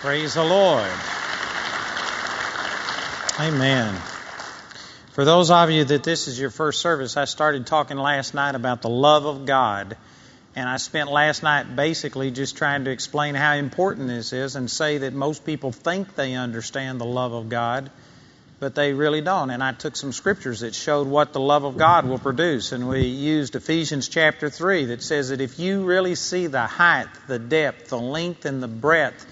Praise the Lord. Amen. For those of you that this is your first service, I started talking last night about the love of God. And I spent last night basically just trying to explain how important this is and say that most people think they understand the love of God, but they really don't. And I took some scriptures that showed what the love of God will produce. And we used Ephesians chapter 3 that says that if you really see the height, the depth, the length, and the breadth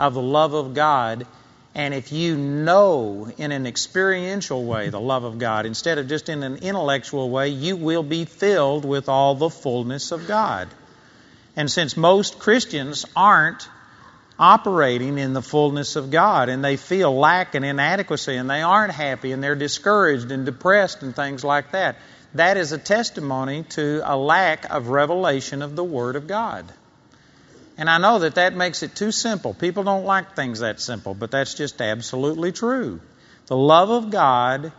of the love of God. And if you know in an experiential way the love of God, instead of just in an intellectual way, you will be filled with all the fullness of God. And since most Christians aren't operating in the fullness of God and they feel lack and inadequacy and they aren't happy and they're discouraged and depressed and things like that, that is a testimony to a lack of revelation of the Word of God. And I know that that makes it too simple. People don't like things that simple, but that's just absolutely true. The love of God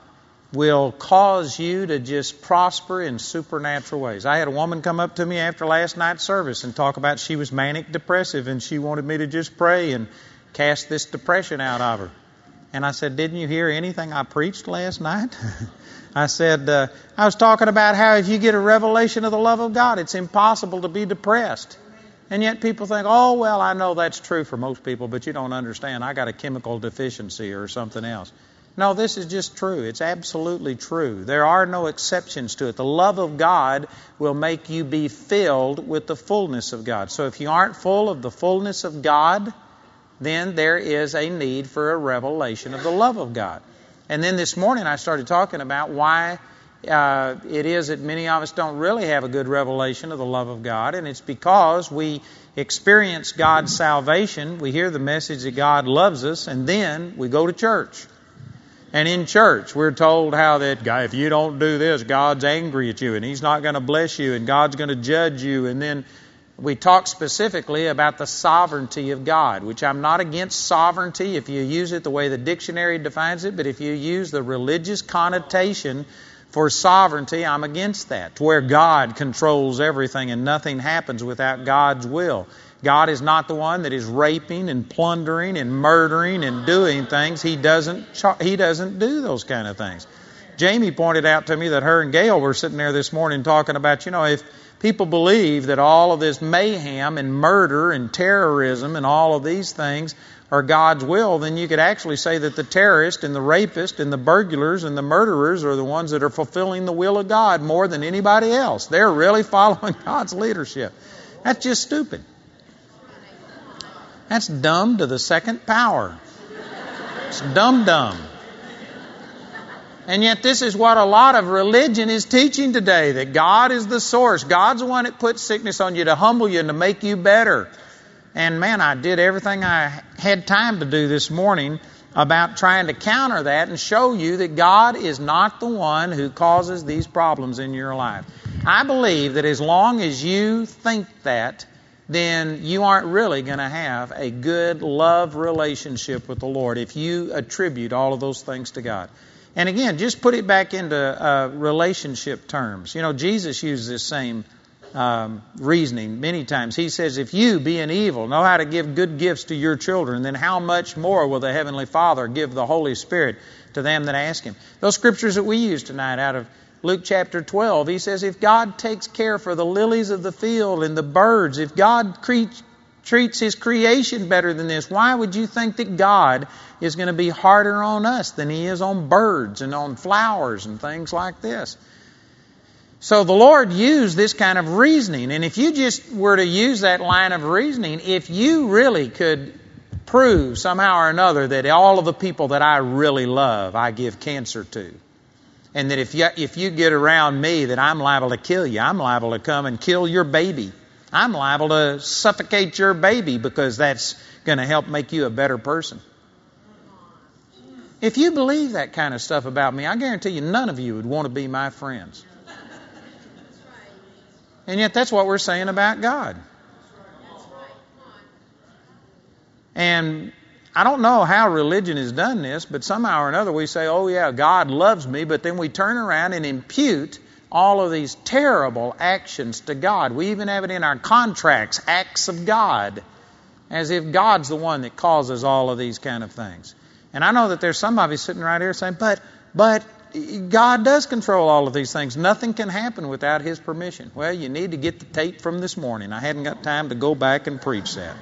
will cause you to just prosper in supernatural ways. I had a woman come up to me after last night's service and talk about she was manic depressive and she wanted me to just pray and cast this depression out of her. And I said, Didn't you hear anything I preached last night? I said, uh, I was talking about how if you get a revelation of the love of God, it's impossible to be depressed. And yet people think, oh, well, I know that's true for most people, but you don't understand. I got a chemical deficiency or something else. No, this is just true. It's absolutely true. There are no exceptions to it. The love of God will make you be filled with the fullness of God. So if you aren't full of the fullness of God, then there is a need for a revelation of the love of God. And then this morning I started talking about why uh, it is that many of us don't really have a good revelation of the love of God, and it's because we experience God's salvation, we hear the message that God loves us, and then we go to church. And in church, we're told how that guy, if you don't do this, God's angry at you, and He's not going to bless you, and God's going to judge you, and then we talk specifically about the sovereignty of God, which I'm not against sovereignty if you use it the way the dictionary defines it, but if you use the religious connotation for sovereignty, I'm against that, to where God controls everything and nothing happens without God's will. God is not the one that is raping and plundering and murdering and doing things. He doesn't, he doesn't do those kind of things. Jamie pointed out to me that her and Gail were sitting there this morning talking about, you know, if people believe that all of this mayhem and murder and terrorism and all of these things are God's will, then you could actually say that the terrorist and the rapist and the burglars and the murderers are the ones that are fulfilling the will of God more than anybody else. They're really following God's leadership. That's just stupid. That's dumb to the second power. It's dumb dumb. And yet, this is what a lot of religion is teaching today that God is the source. God's the one that puts sickness on you to humble you and to make you better. And man, I did everything I had time to do this morning about trying to counter that and show you that God is not the one who causes these problems in your life. I believe that as long as you think that, then you aren't really going to have a good love relationship with the Lord if you attribute all of those things to God. And again, just put it back into uh, relationship terms. You know, Jesus used this same um, reasoning many times. He says, If you, being evil, know how to give good gifts to your children, then how much more will the Heavenly Father give the Holy Spirit to them that ask Him? Those scriptures that we use tonight out of Luke chapter 12, he says, If God takes care for the lilies of the field and the birds, if God cre- treats His creation better than this, why would you think that God is going to be harder on us than He is on birds and on flowers and things like this? So the Lord used this kind of reasoning. And if you just were to use that line of reasoning, if you really could prove somehow or another that all of the people that I really love, I give cancer to, and that if you, if you get around me, that I'm liable to kill you, I'm liable to come and kill your baby. I'm liable to suffocate your baby because that's going to help make you a better person. If you believe that kind of stuff about me, I guarantee you none of you would want to be my friends. And yet, that's what we're saying about God. And I don't know how religion has done this, but somehow or another we say, oh, yeah, God loves me, but then we turn around and impute all of these terrible actions to God. We even have it in our contracts, acts of God. as if God's the one that causes all of these kind of things. And I know that there's somebody sitting right here saying, but, but God does control all of these things. Nothing can happen without His permission. Well, you need to get the tape from this morning. I hadn't got time to go back and preach that.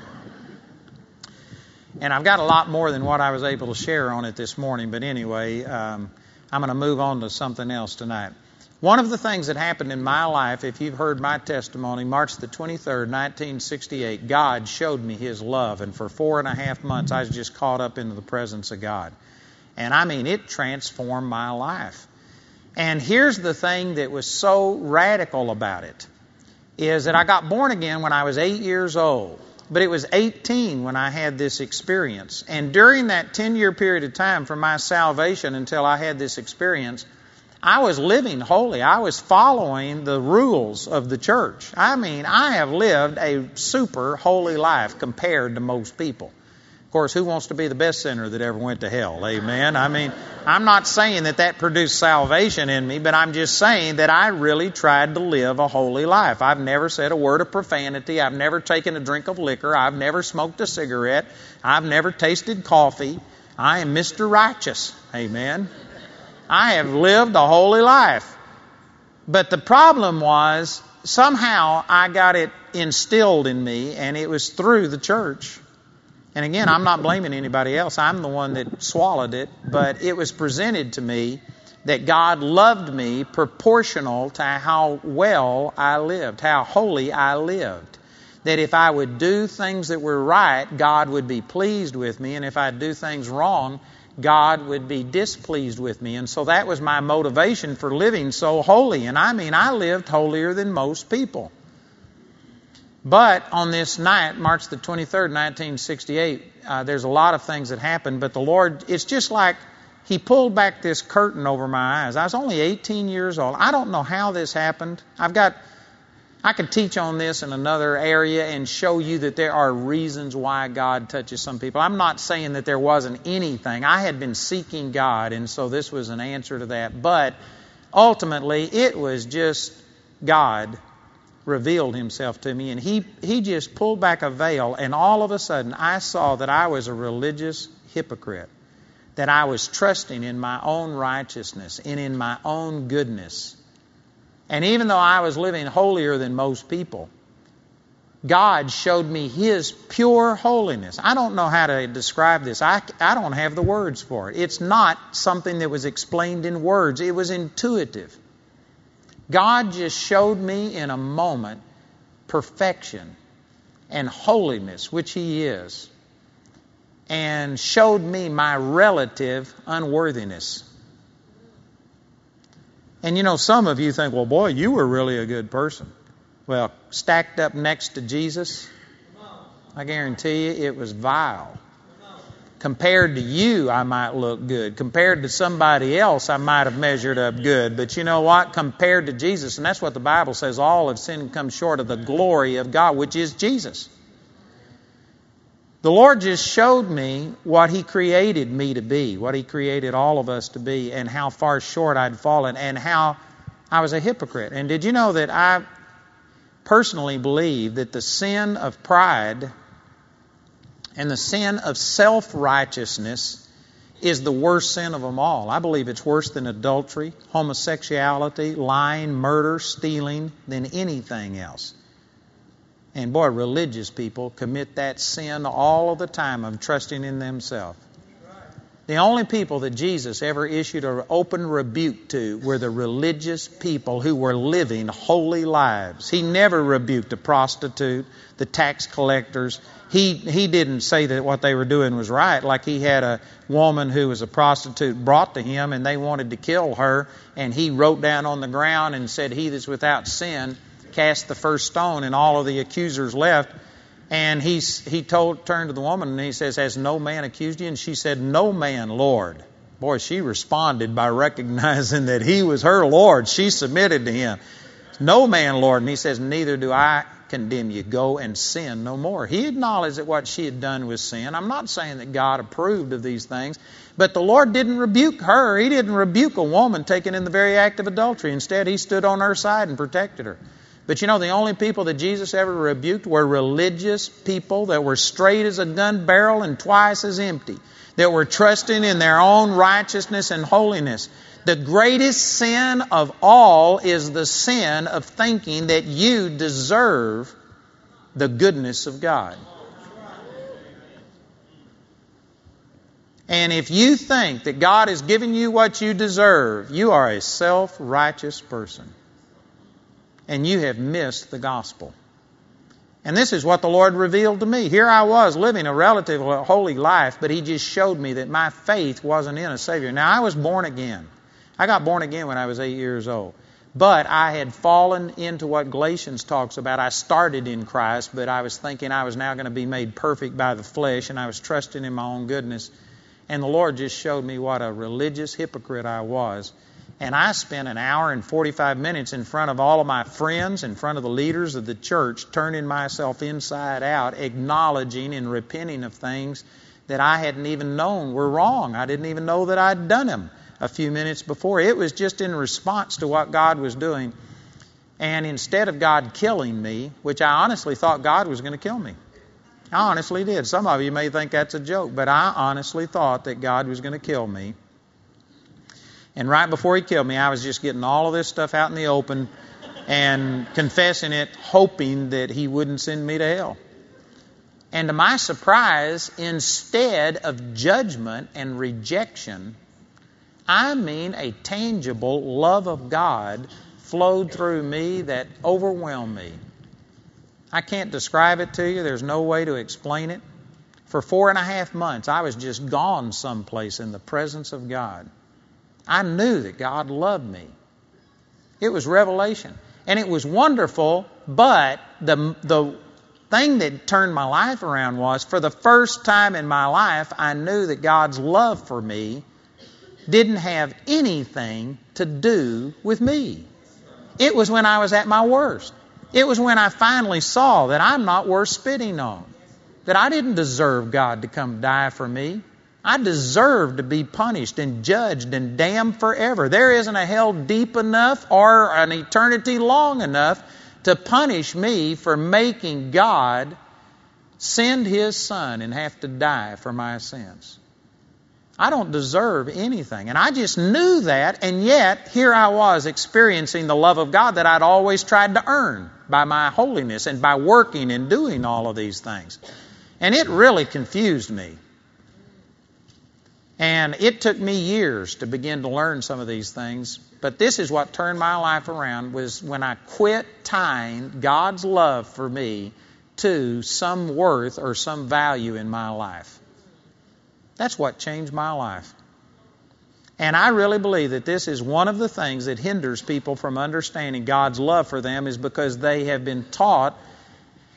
And I've got a lot more than what I was able to share on it this morning, but anyway, um, I'm going to move on to something else tonight. One of the things that happened in my life, if you've heard my testimony, March the 23rd, 1968, God showed me His love, and for four and a half months I was just caught up into the presence of God. And I mean, it transformed my life. And here's the thing that was so radical about it is that I got born again when I was eight years old. But it was 18 when I had this experience. And during that 10 year period of time from my salvation until I had this experience, I was living holy. I was following the rules of the church. I mean, I have lived a super holy life compared to most people. Of course, who wants to be the best sinner that ever went to hell? Amen. I mean, I'm not saying that that produced salvation in me, but I'm just saying that I really tried to live a holy life. I've never said a word of profanity. I've never taken a drink of liquor. I've never smoked a cigarette. I've never tasted coffee. I am Mr. Righteous. Amen. I have lived a holy life. But the problem was somehow I got it instilled in me, and it was through the church. And again, I'm not blaming anybody else. I'm the one that swallowed it. But it was presented to me that God loved me proportional to how well I lived, how holy I lived. That if I would do things that were right, God would be pleased with me. And if I'd do things wrong, God would be displeased with me. And so that was my motivation for living so holy. And I mean, I lived holier than most people. But on this night, March the 23rd, 1968, uh, there's a lot of things that happened. But the Lord, it's just like He pulled back this curtain over my eyes. I was only 18 years old. I don't know how this happened. I've got I could teach on this in another area and show you that there are reasons why God touches some people. I'm not saying that there wasn't anything. I had been seeking God, and so this was an answer to that. But ultimately, it was just God revealed himself to me, and he, he just pulled back a veil, and all of a sudden, I saw that I was a religious hypocrite. That I was trusting in my own righteousness and in my own goodness and even though I was living holier than most people, God showed me His pure holiness. I don't know how to describe this. I, I don't have the words for it. It's not something that was explained in words, it was intuitive. God just showed me in a moment perfection and holiness, which He is, and showed me my relative unworthiness. And you know, some of you think, well, boy, you were really a good person. Well, stacked up next to Jesus, I guarantee you it was vile. Compared to you, I might look good. Compared to somebody else, I might have measured up good. But you know what? Compared to Jesus, and that's what the Bible says all have sinned and come short of the glory of God, which is Jesus. The Lord just showed me what He created me to be, what He created all of us to be, and how far short I'd fallen, and how I was a hypocrite. And did you know that I personally believe that the sin of pride and the sin of self righteousness is the worst sin of them all. I believe it's worse than adultery, homosexuality, lying, murder, stealing, than anything else. And boy, religious people commit that sin all of the time of trusting in themselves. The only people that Jesus ever issued an open rebuke to were the religious people who were living holy lives. He never rebuked a prostitute, the tax collectors. He, he didn't say that what they were doing was right. Like he had a woman who was a prostitute brought to him and they wanted to kill her, and he wrote down on the ground and said, He that's without sin cast the first stone, and all of the accusers left. And he's, he told, turned to the woman and he says, Has no man accused you? And she said, No man, Lord. Boy, she responded by recognizing that he was her Lord. She submitted to him. No man, Lord. And he says, Neither do I condemn you. Go and sin no more. He acknowledged that what she had done was sin. I'm not saying that God approved of these things, but the Lord didn't rebuke her. He didn't rebuke a woman taken in the very act of adultery. Instead, He stood on her side and protected her. But you know, the only people that Jesus ever rebuked were religious people that were straight as a gun barrel and twice as empty, that were trusting in their own righteousness and holiness. The greatest sin of all is the sin of thinking that you deserve the goodness of God. And if you think that God is giving you what you deserve, you are a self righteous person. And you have missed the gospel. And this is what the Lord revealed to me. Here I was living a relatively holy life, but He just showed me that my faith wasn't in a Savior. Now, I was born again. I got born again when I was eight years old. But I had fallen into what Galatians talks about. I started in Christ, but I was thinking I was now going to be made perfect by the flesh, and I was trusting in my own goodness. And the Lord just showed me what a religious hypocrite I was. And I spent an hour and 45 minutes in front of all of my friends, in front of the leaders of the church, turning myself inside out, acknowledging and repenting of things that I hadn't even known were wrong. I didn't even know that I'd done them a few minutes before. It was just in response to what God was doing. And instead of God killing me, which I honestly thought God was going to kill me, I honestly did. Some of you may think that's a joke, but I honestly thought that God was going to kill me. And right before He killed me, I was just getting all of this stuff out in the open and confessing it, hoping that He wouldn't send me to hell. And to my surprise, instead of judgment and rejection, I mean a tangible love of God flowed through me that overwhelmed me. I can't describe it to you. There's no way to explain it. For four and a half months, I was just gone someplace in the presence of God. I knew that God loved me. It was revelation. And it was wonderful, but the, the thing that turned my life around was for the first time in my life, I knew that God's love for me didn't have anything to do with me. It was when I was at my worst. It was when I finally saw that I'm not worth spitting on, that I didn't deserve God to come die for me. I deserve to be punished and judged and damned forever. There isn't a hell deep enough or an eternity long enough to punish me for making God send His Son and have to die for my sins. I don't deserve anything. And I just knew that, and yet here I was experiencing the love of God that I'd always tried to earn by my holiness and by working and doing all of these things. And it really confused me. And it took me years to begin to learn some of these things. But this is what turned my life around was when I quit tying God's love for me to some worth or some value in my life. That's what changed my life. And I really believe that this is one of the things that hinders people from understanding God's love for them is because they have been taught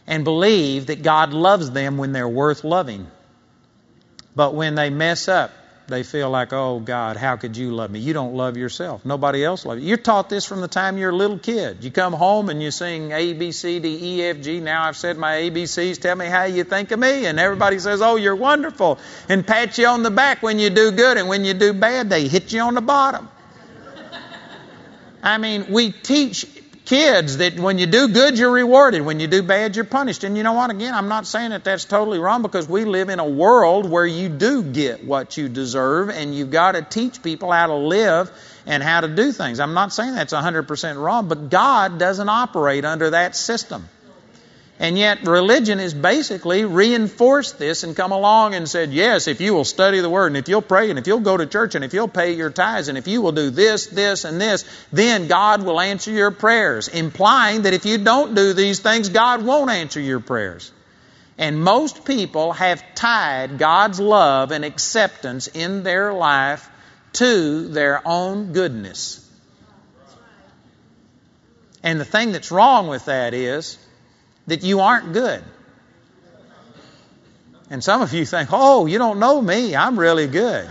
and believe that God loves them when they're worth loving. But when they mess up, they feel like, oh God, how could you love me? You don't love yourself. Nobody else loves you. You're taught this from the time you're a little kid. You come home and you sing A, B, C, D, E, F, G. Now I've said my ABCs. Tell me how you think of me. And everybody says, oh, you're wonderful. And pat you on the back when you do good. And when you do bad, they hit you on the bottom. I mean, we teach kids that when you do good, you're rewarded. When you do bad, you're punished. And you know what? Again, I'm not saying that that's totally wrong because we live in a world where you do get what you deserve and you've got to teach people how to live and how to do things. I'm not saying that's 100% wrong, but God doesn't operate under that system. And yet, religion has basically reinforced this and come along and said, yes, if you will study the Word, and if you'll pray, and if you'll go to church, and if you'll pay your tithes, and if you will do this, this, and this, then God will answer your prayers, implying that if you don't do these things, God won't answer your prayers. And most people have tied God's love and acceptance in their life to their own goodness. And the thing that's wrong with that is that you aren't good. And some of you think, oh, you don't know me. I'm really good.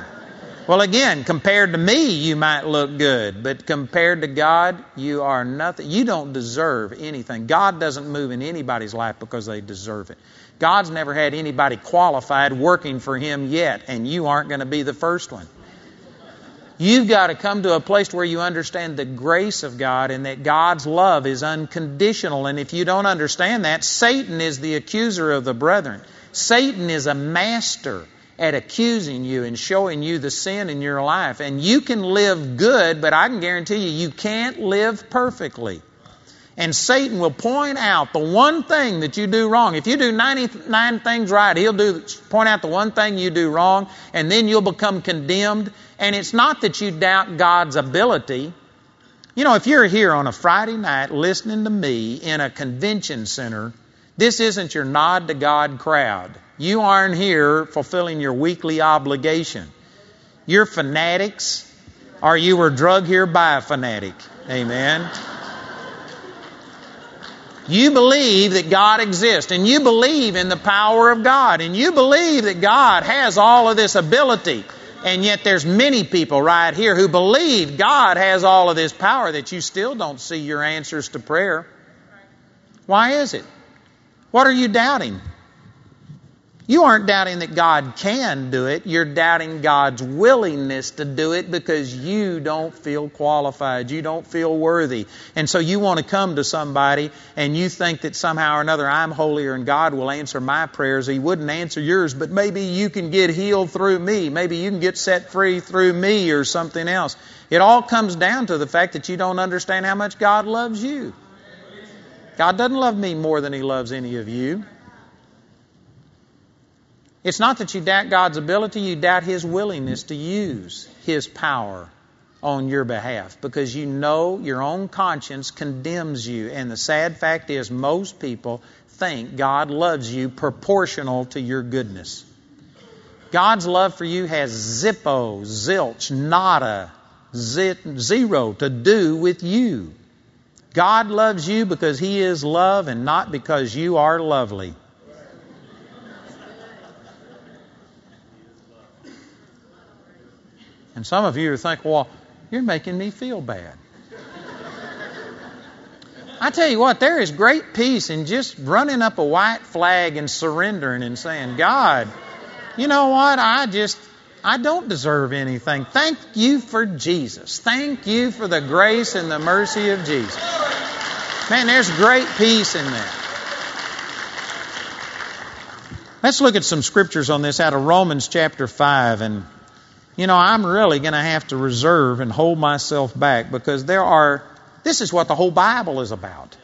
Well, again, compared to me, you might look good, but compared to God, you are nothing. You don't deserve anything. God doesn't move in anybody's life because they deserve it. God's never had anybody qualified working for Him yet, and you aren't going to be the first one. You've got to come to a place where you understand the grace of God and that God's love is unconditional. And if you don't understand that, Satan is the accuser of the brethren. Satan is a master at accusing you and showing you the sin in your life. And you can live good, but I can guarantee you, you can't live perfectly. And Satan will point out the one thing that you do wrong. If you do 99 things right, he'll do, point out the one thing you do wrong, and then you'll become condemned. And it's not that you doubt God's ability. You know, if you're here on a Friday night listening to me in a convention center, this isn't your nod to God crowd. You aren't here fulfilling your weekly obligation. You're fanatics, or you were drug here by a fanatic. Amen. You believe that God exists and you believe in the power of God and you believe that God has all of this ability. And yet there's many people right here who believe God has all of this power that you still don't see your answers to prayer. Why is it? What are you doubting? You aren't doubting that God can do it. You're doubting God's willingness to do it because you don't feel qualified. You don't feel worthy. And so you want to come to somebody and you think that somehow or another I'm holier and God will answer my prayers. He wouldn't answer yours, but maybe you can get healed through me. Maybe you can get set free through me or something else. It all comes down to the fact that you don't understand how much God loves you. God doesn't love me more than He loves any of you. It's not that you doubt God's ability, you doubt His willingness to use His power on your behalf because you know your own conscience condemns you. And the sad fact is, most people think God loves you proportional to your goodness. God's love for you has zippo, zilch, nada, zit, zero to do with you. God loves you because He is love and not because you are lovely. And some of you thinking, well, you're making me feel bad. I tell you what, there is great peace in just running up a white flag and surrendering and saying, God, you know what? I just, I don't deserve anything. Thank you for Jesus. Thank you for the grace and the mercy of Jesus. Man, there's great peace in that. Let's look at some scriptures on this out of Romans chapter 5 and you know, I'm really going to have to reserve and hold myself back because there are, this is what the whole Bible is about.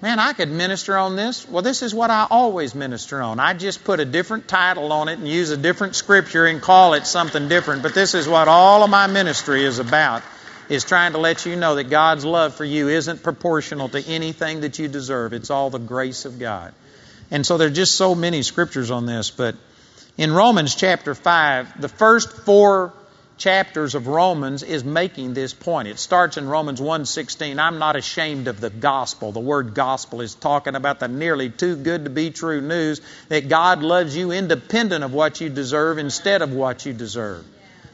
Man, I could minister on this. Well, this is what I always minister on. I just put a different title on it and use a different scripture and call it something different. But this is what all of my ministry is about, is trying to let you know that God's love for you isn't proportional to anything that you deserve. It's all the grace of God. And so there are just so many scriptures on this, but in Romans chapter 5, the first four chapters of Romans is making this point. It starts in Romans 1:16. I'm not ashamed of the gospel. The word gospel is talking about the nearly too good to be true news that God loves you independent of what you deserve instead of what you deserve.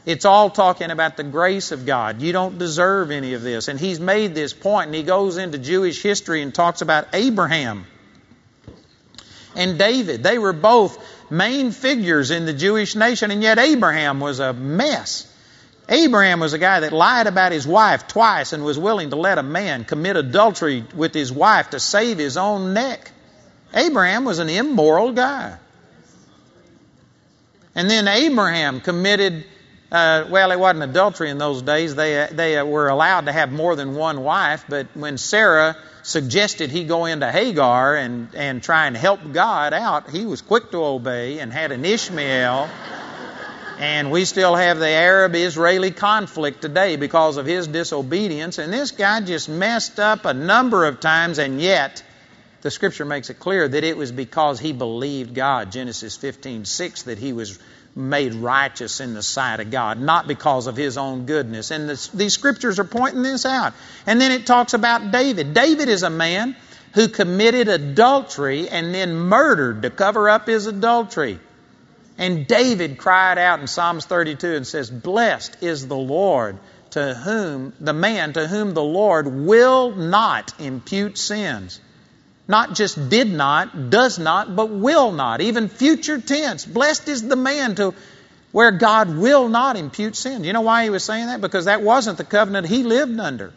It's all talking about the grace of God. You don't deserve any of this. And he's made this point and he goes into Jewish history and talks about Abraham and David. They were both main figures in the Jewish nation, and yet Abraham was a mess. Abraham was a guy that lied about his wife twice and was willing to let a man commit adultery with his wife to save his own neck. Abraham was an immoral guy. And then Abraham committed, uh, well, it wasn't adultery in those days. They, they were allowed to have more than one wife, but when Sarah suggested he go into Hagar and, and try and help God out, he was quick to obey and had an Ishmael. And we still have the Arab Israeli conflict today because of his disobedience. And this guy just messed up a number of times, and yet the scripture makes it clear that it was because he believed God. Genesis 15 6, that he was made righteous in the sight of God, not because of his own goodness. And this, these scriptures are pointing this out. And then it talks about David. David is a man who committed adultery and then murdered to cover up his adultery. And David cried out in Psalms 32 and says, Blessed is the Lord to whom, the man to whom the Lord will not impute sins. Not just did not, does not, but will not. Even future tense. Blessed is the man to where God will not impute sin. You know why he was saying that? Because that wasn't the covenant he lived under.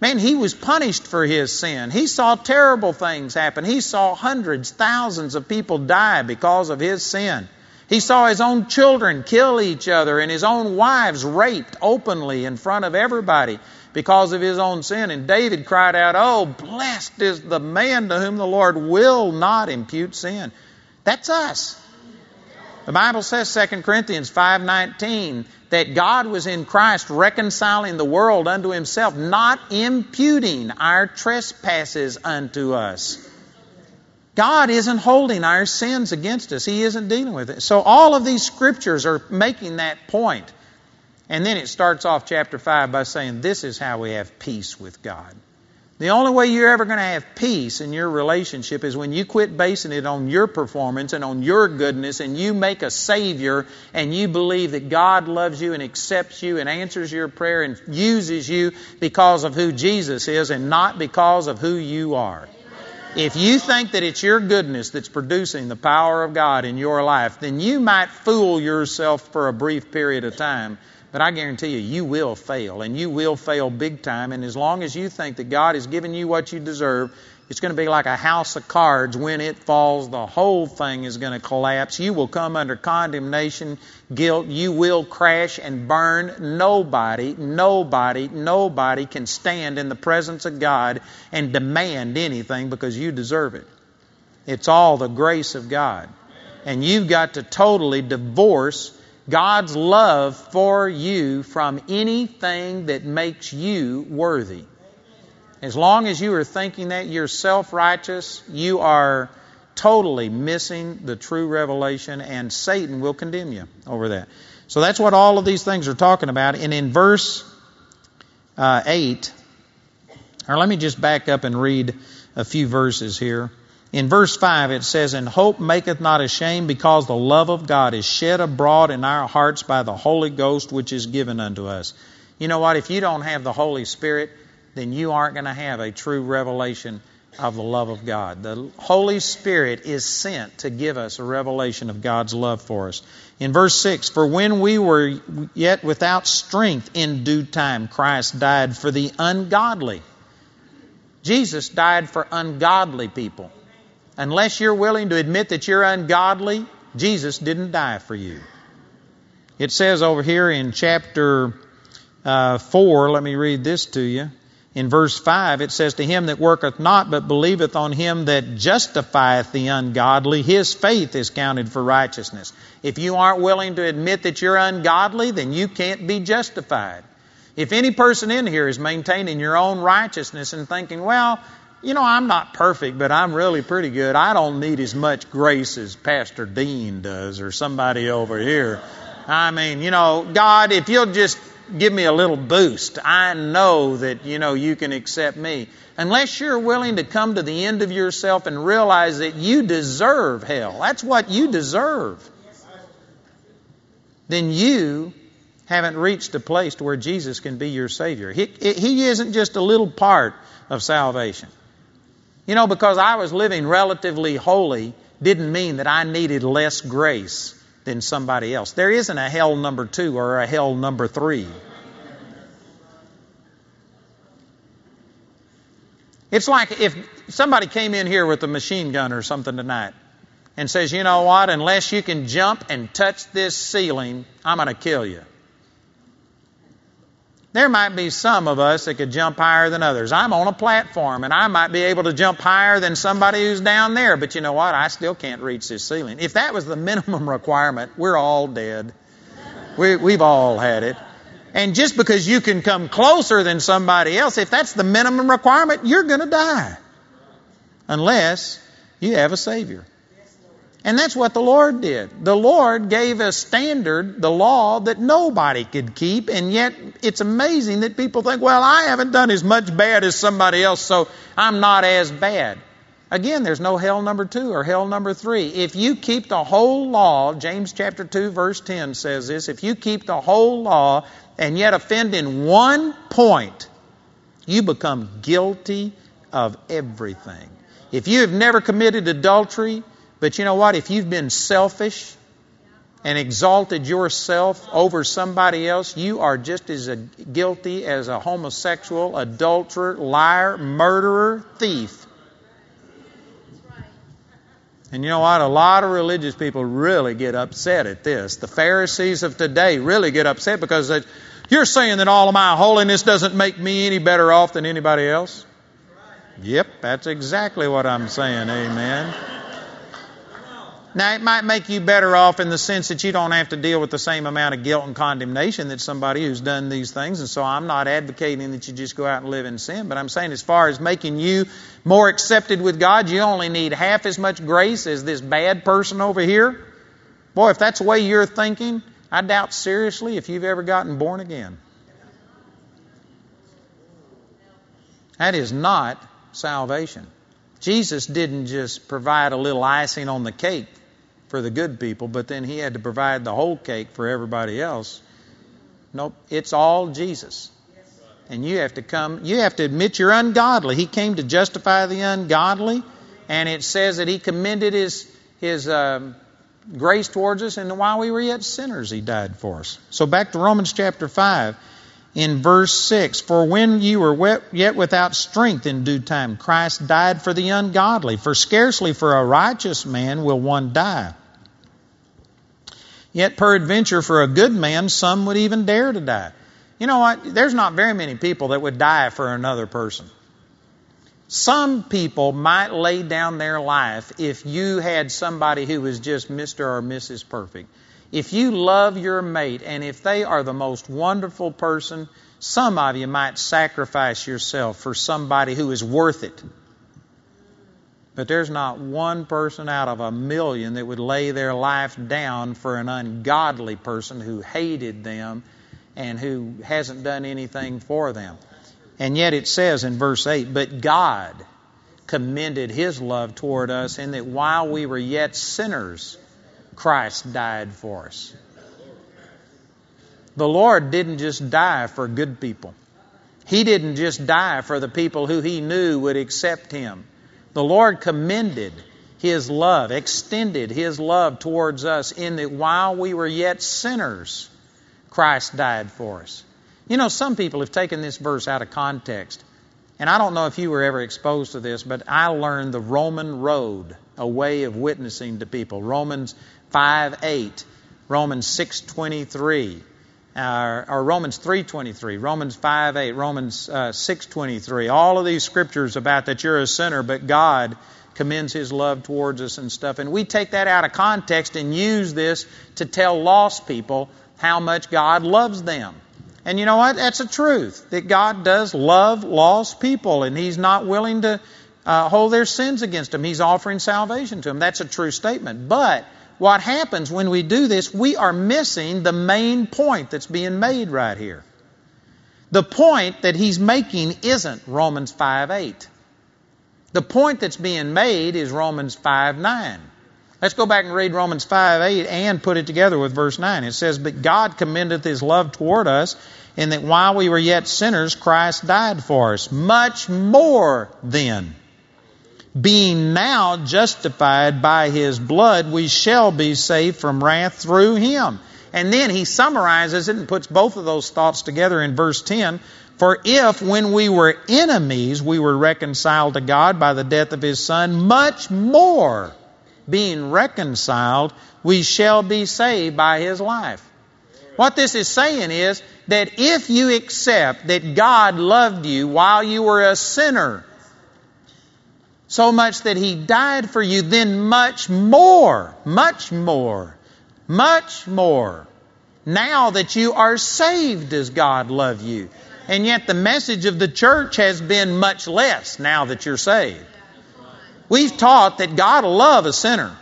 Man, he was punished for his sin. He saw terrible things happen. He saw hundreds, thousands of people die because of his sin. He saw his own children kill each other and his own wives raped openly in front of everybody because of his own sin. And David cried out, Oh, blessed is the man to whom the Lord will not impute sin. That's us. The Bible says 2 Corinthians 5:19 that God was in Christ reconciling the world unto himself, not imputing our trespasses unto us. God isn't holding our sins against us. He isn't dealing with it. So all of these scriptures are making that point. And then it starts off chapter 5 by saying, This is how we have peace with God. The only way you're ever going to have peace in your relationship is when you quit basing it on your performance and on your goodness and you make a Savior and you believe that God loves you and accepts you and answers your prayer and uses you because of who Jesus is and not because of who you are. If you think that it's your goodness that's producing the power of God in your life, then you might fool yourself for a brief period of time but I guarantee you, you will fail, and you will fail big time. And as long as you think that God has given you what you deserve, it's going to be like a house of cards. When it falls, the whole thing is going to collapse. You will come under condemnation, guilt. You will crash and burn. Nobody, nobody, nobody can stand in the presence of God and demand anything because you deserve it. It's all the grace of God. And you've got to totally divorce God's love for you from anything that makes you worthy. As long as you are thinking that you're self righteous, you are totally missing the true revelation, and Satan will condemn you over that. So that's what all of these things are talking about. And in verse uh, 8, or let me just back up and read a few verses here. In verse 5, it says, And hope maketh not ashamed, because the love of God is shed abroad in our hearts by the Holy Ghost, which is given unto us. You know what? If you don't have the Holy Spirit, then you aren't going to have a true revelation of the love of God. The Holy Spirit is sent to give us a revelation of God's love for us. In verse 6, For when we were yet without strength, in due time Christ died for the ungodly. Jesus died for ungodly people. Unless you're willing to admit that you're ungodly, Jesus didn't die for you. It says over here in chapter uh, 4, let me read this to you. In verse 5, it says, To him that worketh not, but believeth on him that justifieth the ungodly, his faith is counted for righteousness. If you aren't willing to admit that you're ungodly, then you can't be justified. If any person in here is maintaining your own righteousness and thinking, well, you know, I'm not perfect, but I'm really pretty good. I don't need as much grace as Pastor Dean does or somebody over here. I mean, you know, God, if you'll just give me a little boost, I know that, you know, you can accept me. Unless you're willing to come to the end of yourself and realize that you deserve hell, that's what you deserve, then you haven't reached a place to where Jesus can be your Savior. He, he isn't just a little part of salvation. You know, because I was living relatively holy didn't mean that I needed less grace than somebody else. There isn't a hell number two or a hell number three. It's like if somebody came in here with a machine gun or something tonight and says, you know what, unless you can jump and touch this ceiling, I'm going to kill you. There might be some of us that could jump higher than others. I'm on a platform and I might be able to jump higher than somebody who's down there, but you know what? I still can't reach this ceiling. If that was the minimum requirement, we're all dead. We, we've all had it. And just because you can come closer than somebody else, if that's the minimum requirement, you're going to die. Unless you have a Savior. And that's what the Lord did. The Lord gave a standard, the law, that nobody could keep, and yet it's amazing that people think, well, I haven't done as much bad as somebody else, so I'm not as bad. Again, there's no hell number two or hell number three. If you keep the whole law, James chapter 2, verse 10 says this, if you keep the whole law and yet offend in one point, you become guilty of everything. If you have never committed adultery, but you know what? If you've been selfish and exalted yourself over somebody else, you are just as guilty as a homosexual, adulterer, liar, murderer, thief. And you know what? A lot of religious people really get upset at this. The Pharisees of today really get upset because they, you're saying that all of my holiness doesn't make me any better off than anybody else. Yep, that's exactly what I'm saying. Amen. Now, it might make you better off in the sense that you don't have to deal with the same amount of guilt and condemnation that somebody who's done these things. And so I'm not advocating that you just go out and live in sin, but I'm saying as far as making you more accepted with God, you only need half as much grace as this bad person over here. Boy, if that's the way you're thinking, I doubt seriously if you've ever gotten born again. That is not salvation. Jesus didn't just provide a little icing on the cake for the good people, but then he had to provide the whole cake for everybody else. Nope, it's all Jesus. And you have to come, you have to admit you're ungodly. He came to justify the ungodly, and it says that he commended his, his um, grace towards us, and while we were yet sinners, he died for us. So back to Romans chapter 5 in verse 6 For when you were yet without strength in due time, Christ died for the ungodly. For scarcely for a righteous man will one die. Yet peradventure for a good man some would even dare to die. You know what? There's not very many people that would die for another person. Some people might lay down their life if you had somebody who was just Mr. or Mrs. Perfect. If you love your mate and if they are the most wonderful person, some of you might sacrifice yourself for somebody who is worth it. But there's not one person out of a million that would lay their life down for an ungodly person who hated them and who hasn't done anything for them. And yet it says in verse 8, But God commended his love toward us in that while we were yet sinners, Christ died for us. The Lord didn't just die for good people. He didn't just die for the people who he knew would accept him. The Lord commended His love, extended His love towards us in that while we were yet sinners, Christ died for us. You know, some people have taken this verse out of context. And I don't know if you were ever exposed to this, but I learned the Roman road, a way of witnessing to people. Romans 5 8, Romans 6 23, uh, or Romans 3:23, Romans 5:8, Romans uh, 6:23. All of these scriptures about that you're a sinner, but God commends His love towards us and stuff. And we take that out of context and use this to tell lost people how much God loves them. And you know what? That's a truth that God does love lost people, and He's not willing to uh, hold their sins against them. He's offering salvation to them. That's a true statement. But what happens when we do this, we are missing the main point that's being made right here. The point that he's making isn't Romans 5 8. The point that's being made is Romans 5 9. Let's go back and read Romans 5 8 and put it together with verse 9. It says, But God commendeth his love toward us, in that while we were yet sinners, Christ died for us. Much more then being now justified by his blood, we shall be saved from wrath through him. And then he summarizes it and puts both of those thoughts together in verse 10. For if, when we were enemies, we were reconciled to God by the death of his Son, much more, being reconciled, we shall be saved by his life. What this is saying is that if you accept that God loved you while you were a sinner, so much that he died for you, then much more, much more, much more. Now that you are saved, does God love you? And yet the message of the church has been much less now that you're saved. We've taught that God will love a sinner.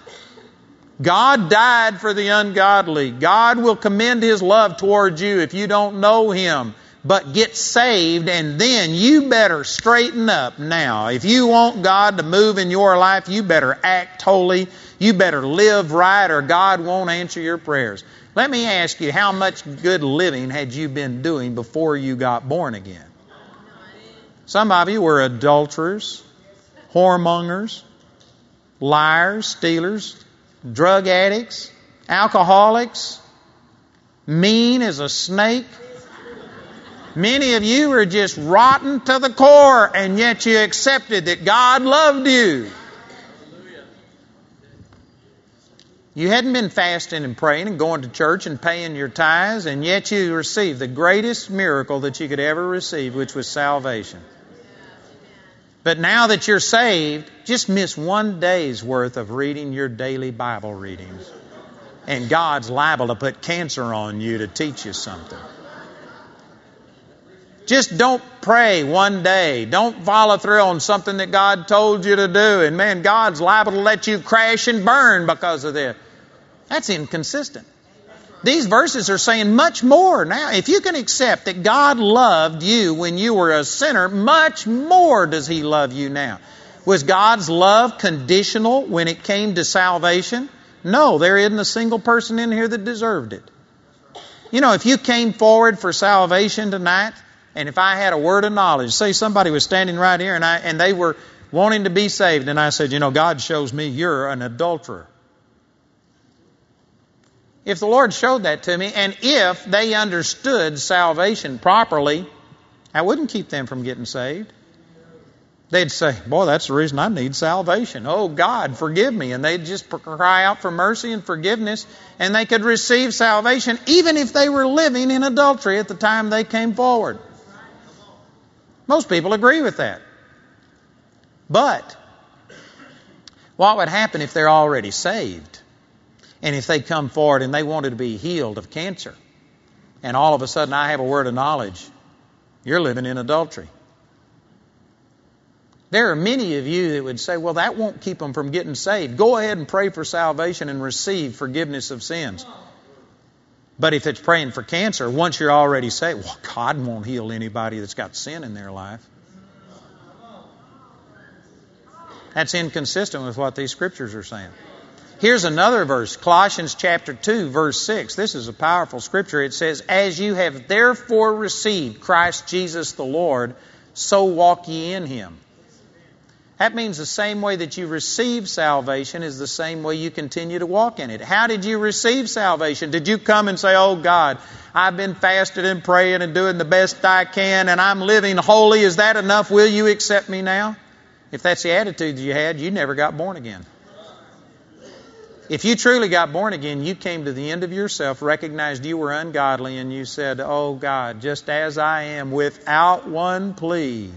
God died for the ungodly. God will commend His love towards you if you don't know Him but get saved, and then you better straighten up now. If you want God to move in your life, you better act holy. You better live right, or God won't answer your prayers. Let me ask you, how much good living had you been doing before you got born again? Some of you were adulterers, whoremongers, liars, stealers, drug addicts, alcoholics, mean as a snake. Many of you are just rotten to the core, and yet you accepted that God loved you. You hadn't been fasting and praying and going to church and paying your tithes, and yet you received the greatest miracle that you could ever receive, which was salvation. But now that you're saved, just miss one day's worth of reading your daily Bible readings. And God's liable to put cancer on you to teach you something. Just don't pray one day. Don't follow through on something that God told you to do. And man, God's liable to let you crash and burn because of this. That's inconsistent. These verses are saying much more now. If you can accept that God loved you when you were a sinner, much more does He love you now. Was God's love conditional when it came to salvation? No, there isn't a single person in here that deserved it. You know, if you came forward for salvation tonight, and if I had a word of knowledge, say somebody was standing right here and I and they were wanting to be saved, and I said, you know, God shows me you're an adulterer if the Lord showed that to me, and if they understood salvation properly, I wouldn't keep them from getting saved. They'd say, Boy, that's the reason I need salvation. Oh, God, forgive me. And they'd just cry out for mercy and forgiveness, and they could receive salvation even if they were living in adultery at the time they came forward. Most people agree with that. But, what would happen if they're already saved? And if they come forward and they wanted to be healed of cancer, and all of a sudden I have a word of knowledge, you're living in adultery. There are many of you that would say, well, that won't keep them from getting saved. Go ahead and pray for salvation and receive forgiveness of sins. But if it's praying for cancer, once you're already saved, well, God won't heal anybody that's got sin in their life. That's inconsistent with what these scriptures are saying. Here's another verse, Colossians chapter 2, verse 6. This is a powerful scripture. It says, As you have therefore received Christ Jesus the Lord, so walk ye in him. That means the same way that you receive salvation is the same way you continue to walk in it. How did you receive salvation? Did you come and say, Oh God, I've been fasting and praying and doing the best I can and I'm living holy. Is that enough? Will you accept me now? If that's the attitude you had, you never got born again. If you truly got born again, you came to the end of yourself, recognized you were ungodly, and you said, Oh God, just as I am, without one plea,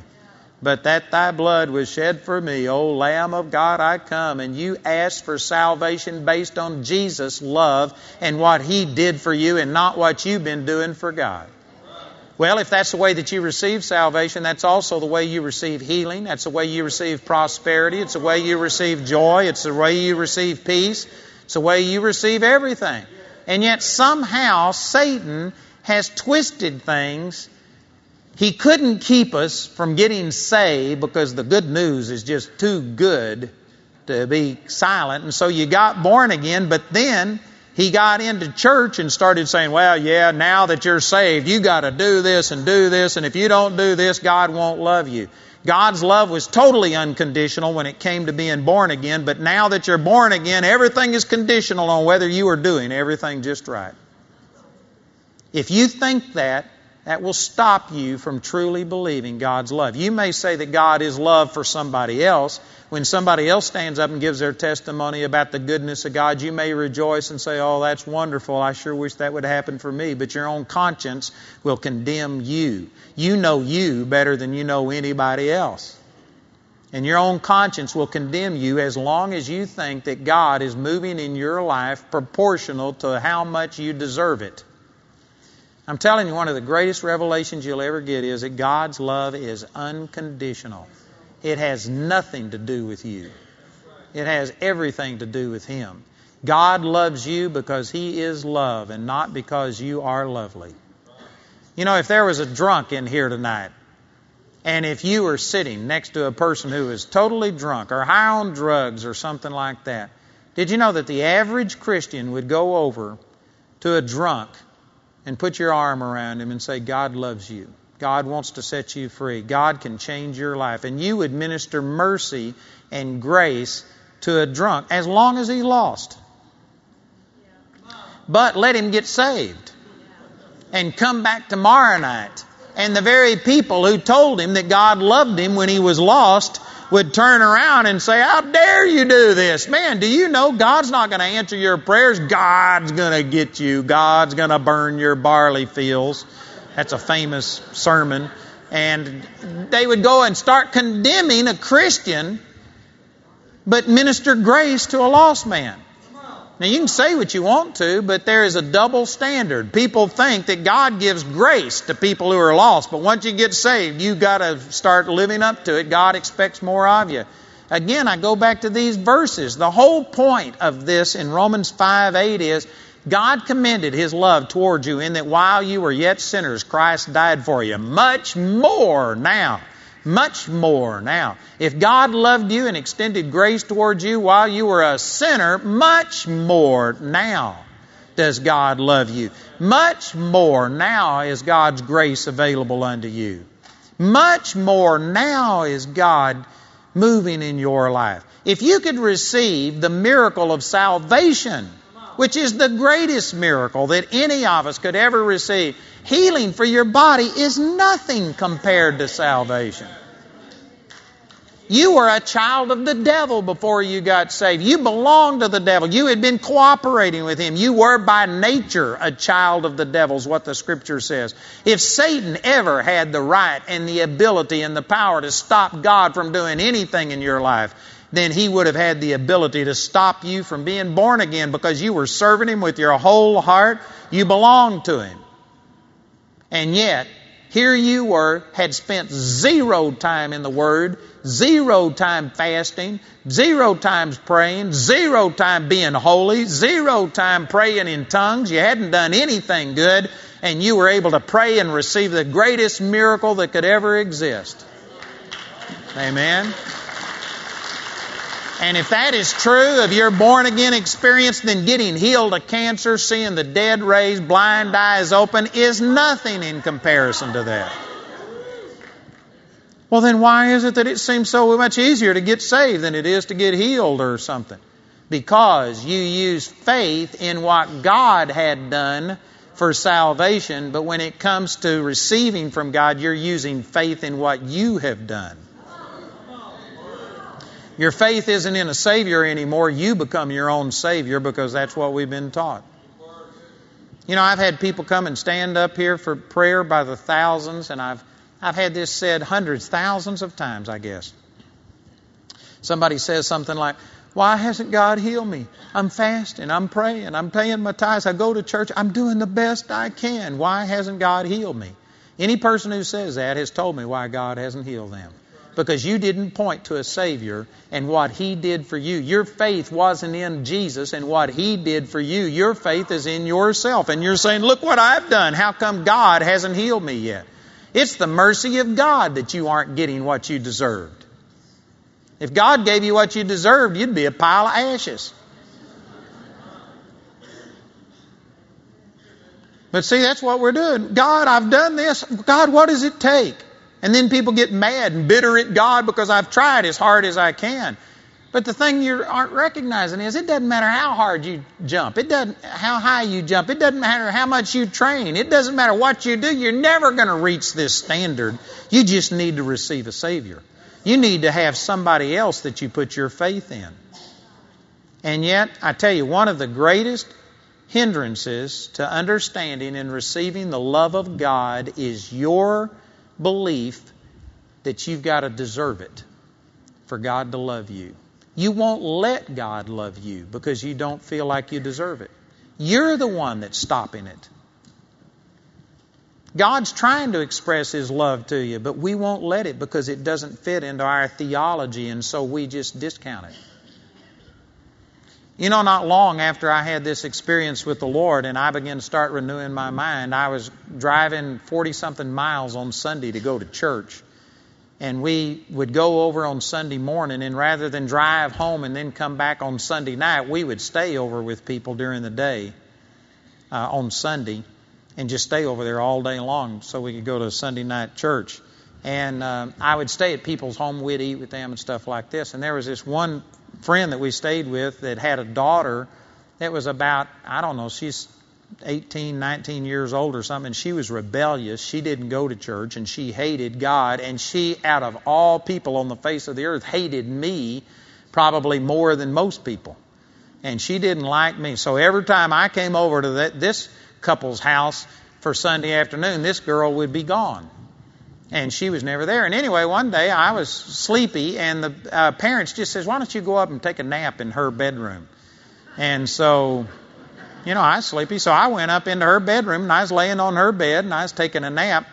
but that thy blood was shed for me, O Lamb of God, I come. And you asked for salvation based on Jesus' love and what he did for you and not what you've been doing for God. Well, if that's the way that you receive salvation, that's also the way you receive healing. That's the way you receive prosperity. It's the way you receive joy. It's the way you receive peace. It's the way you receive everything. And yet somehow Satan has twisted things. He couldn't keep us from getting saved because the good news is just too good to be silent. And so you got born again, but then he got into church and started saying, well, yeah, now that you're saved, you got to do this and do this, and if you don't do this, God won't love you. God's love was totally unconditional when it came to being born again, but now that you're born again, everything is conditional on whether you are doing everything just right. If you think that, that will stop you from truly believing God's love. You may say that God is love for somebody else. When somebody else stands up and gives their testimony about the goodness of God, you may rejoice and say, Oh, that's wonderful. I sure wish that would happen for me. But your own conscience will condemn you. You know you better than you know anybody else. And your own conscience will condemn you as long as you think that God is moving in your life proportional to how much you deserve it. I'm telling you, one of the greatest revelations you'll ever get is that God's love is unconditional. It has nothing to do with you, it has everything to do with Him. God loves you because He is love and not because you are lovely. You know, if there was a drunk in here tonight, and if you were sitting next to a person who is totally drunk or high on drugs or something like that, did you know that the average Christian would go over to a drunk and put your arm around him and say, God loves you. God wants to set you free. God can change your life. And you administer mercy and grace to a drunk as long as he's lost. but let him get saved and come back tomorrow night. And the very people who told him that God loved him when he was lost would turn around and say, How dare you do this? Man, do you know God's not going to answer your prayers? God's going to get you. God's going to burn your barley fields. That's a famous sermon. And they would go and start condemning a Christian, but minister grace to a lost man. Now, you can say what you want to, but there is a double standard. People think that God gives grace to people who are lost, but once you get saved, you got to start living up to it. God expects more of you. Again, I go back to these verses. The whole point of this in Romans 5 8 is God commended his love towards you in that while you were yet sinners, Christ died for you. Much more now much more now. If God loved you and extended grace towards you while you were a sinner, much more now does God love you. Much more now is God's grace available unto you. Much more now is God moving in your life. If you could receive the miracle of salvation, which is the greatest miracle that any of us could ever receive. Healing for your body is nothing compared to salvation. You were a child of the devil before you got saved. You belonged to the devil. You had been cooperating with him. You were by nature a child of the devil, is what the scripture says. If Satan ever had the right and the ability and the power to stop God from doing anything in your life, then he would have had the ability to stop you from being born again because you were serving him with your whole heart. You belonged to him. And yet, here you were, had spent zero time in the Word, zero time fasting, zero times praying, zero time being holy, zero time praying in tongues. You hadn't done anything good, and you were able to pray and receive the greatest miracle that could ever exist. Amen. And if that is true of your born again experience, then getting healed of cancer, seeing the dead raised, blind eyes open is nothing in comparison to that. Well, then why is it that it seems so much easier to get saved than it is to get healed or something? Because you use faith in what God had done for salvation, but when it comes to receiving from God, you're using faith in what you have done. Your faith isn't in a Savior anymore. You become your own Savior because that's what we've been taught. You know, I've had people come and stand up here for prayer by the thousands, and I've, I've had this said hundreds, thousands of times, I guess. Somebody says something like, Why hasn't God healed me? I'm fasting, I'm praying, I'm paying my tithes, I go to church, I'm doing the best I can. Why hasn't God healed me? Any person who says that has told me why God hasn't healed them because you didn't point to a Savior and what He did for you. Your faith wasn't in Jesus and what He did for you. Your faith is in yourself. And you're saying, Look what I've done. How come God hasn't healed me yet? It's the mercy of God that you aren't getting what you deserved. If God gave you what you deserved, you'd be a pile of ashes. But see, that's what we're doing. God, I've done this. God, what does it take? And then people get mad and bitter at God because I've tried as hard as I can. But the thing you aren't recognizing is it doesn't matter how hard you jump. It doesn't how high you jump. It doesn't matter how much you train. It doesn't matter what you do. You're never going to reach this standard. You just need to receive a Savior. You need to have somebody else that you put your faith in. And yet, I tell you, one of the greatest hindrances to understanding and receiving the love of God is your belief that you've got to deserve it for God to love you. You won't let God love you because you don't feel like you deserve it. You're the one that's stopping it. God's trying to express His love to you, but we won't let it because it doesn't fit into our theology, and so we just discount it. You know, not long after I had this experience with the Lord and I began to start renewing my mind, I was driving 40 something miles on Sunday to go to church. And we would go over on Sunday morning, and rather than drive home and then come back on Sunday night, we would stay over with people during the day uh, on Sunday and just stay over there all day long so we could go to Sunday night church. And uh, I would stay at people's home, we'd eat with them and stuff like this. And there was this one friend that we stayed with that had a daughter that was about, I don't know, she's 18, 19 years old or something. She was rebellious. She didn't go to church and she hated God. And she, out of all people on the face of the earth, hated me probably more than most people. And she didn't like me. So every time I came over to this couple's house for Sunday afternoon, this girl would be gone. And she was never there. And anyway, one day I was sleepy, and the uh, parents just says, "Why don't you go up and take a nap in her bedroom?" And so you know, I was sleepy, so I went up into her bedroom and I was laying on her bed and I was taking a nap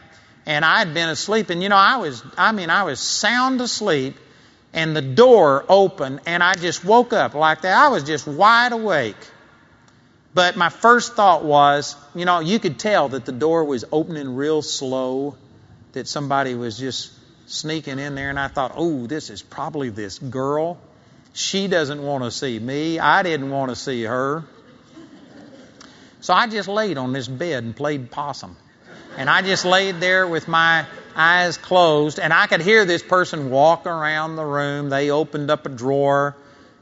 and I had been asleep and you know, I was I mean, I was sound asleep and the door opened and I just woke up like that. I was just wide awake. But my first thought was, you know, you could tell that the door was opening real slow, that somebody was just sneaking in there and I thought, "Oh, this is probably this girl. She doesn't want to see me. I didn't want to see her." So I just laid on this bed and played possum. And I just laid there with my eyes closed, and I could hear this person walk around the room. They opened up a drawer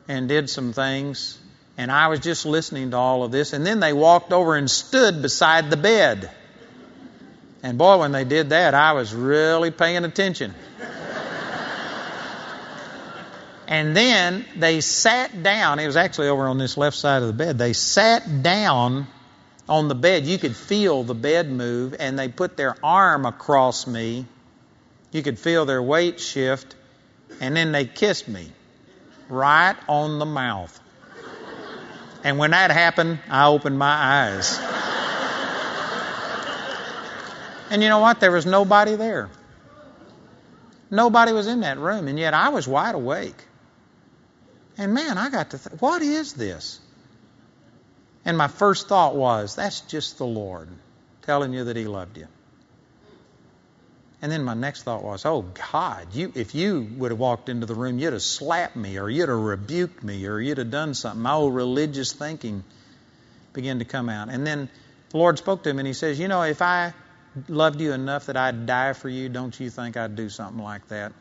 and did some things, and I was just listening to all of this. And then they walked over and stood beside the bed. And boy, when they did that, I was really paying attention. and then they sat down. It was actually over on this left side of the bed. They sat down on the bed. You could feel the bed move, and they put their arm across me. You could feel their weight shift, and then they kissed me right on the mouth. And when that happened, I opened my eyes. And you know what? There was nobody there. Nobody was in that room, and yet I was wide awake. And man, I got to think, what is this? And my first thought was, that's just the Lord telling you that He loved you. And then my next thought was, oh God, you, if you would have walked into the room, you'd have slapped me, or you'd have rebuked me, or you'd have done something. My old religious thinking began to come out. And then the Lord spoke to him and He says, you know, if I loved you enough that I'd die for you, don't you think I'd do something like that?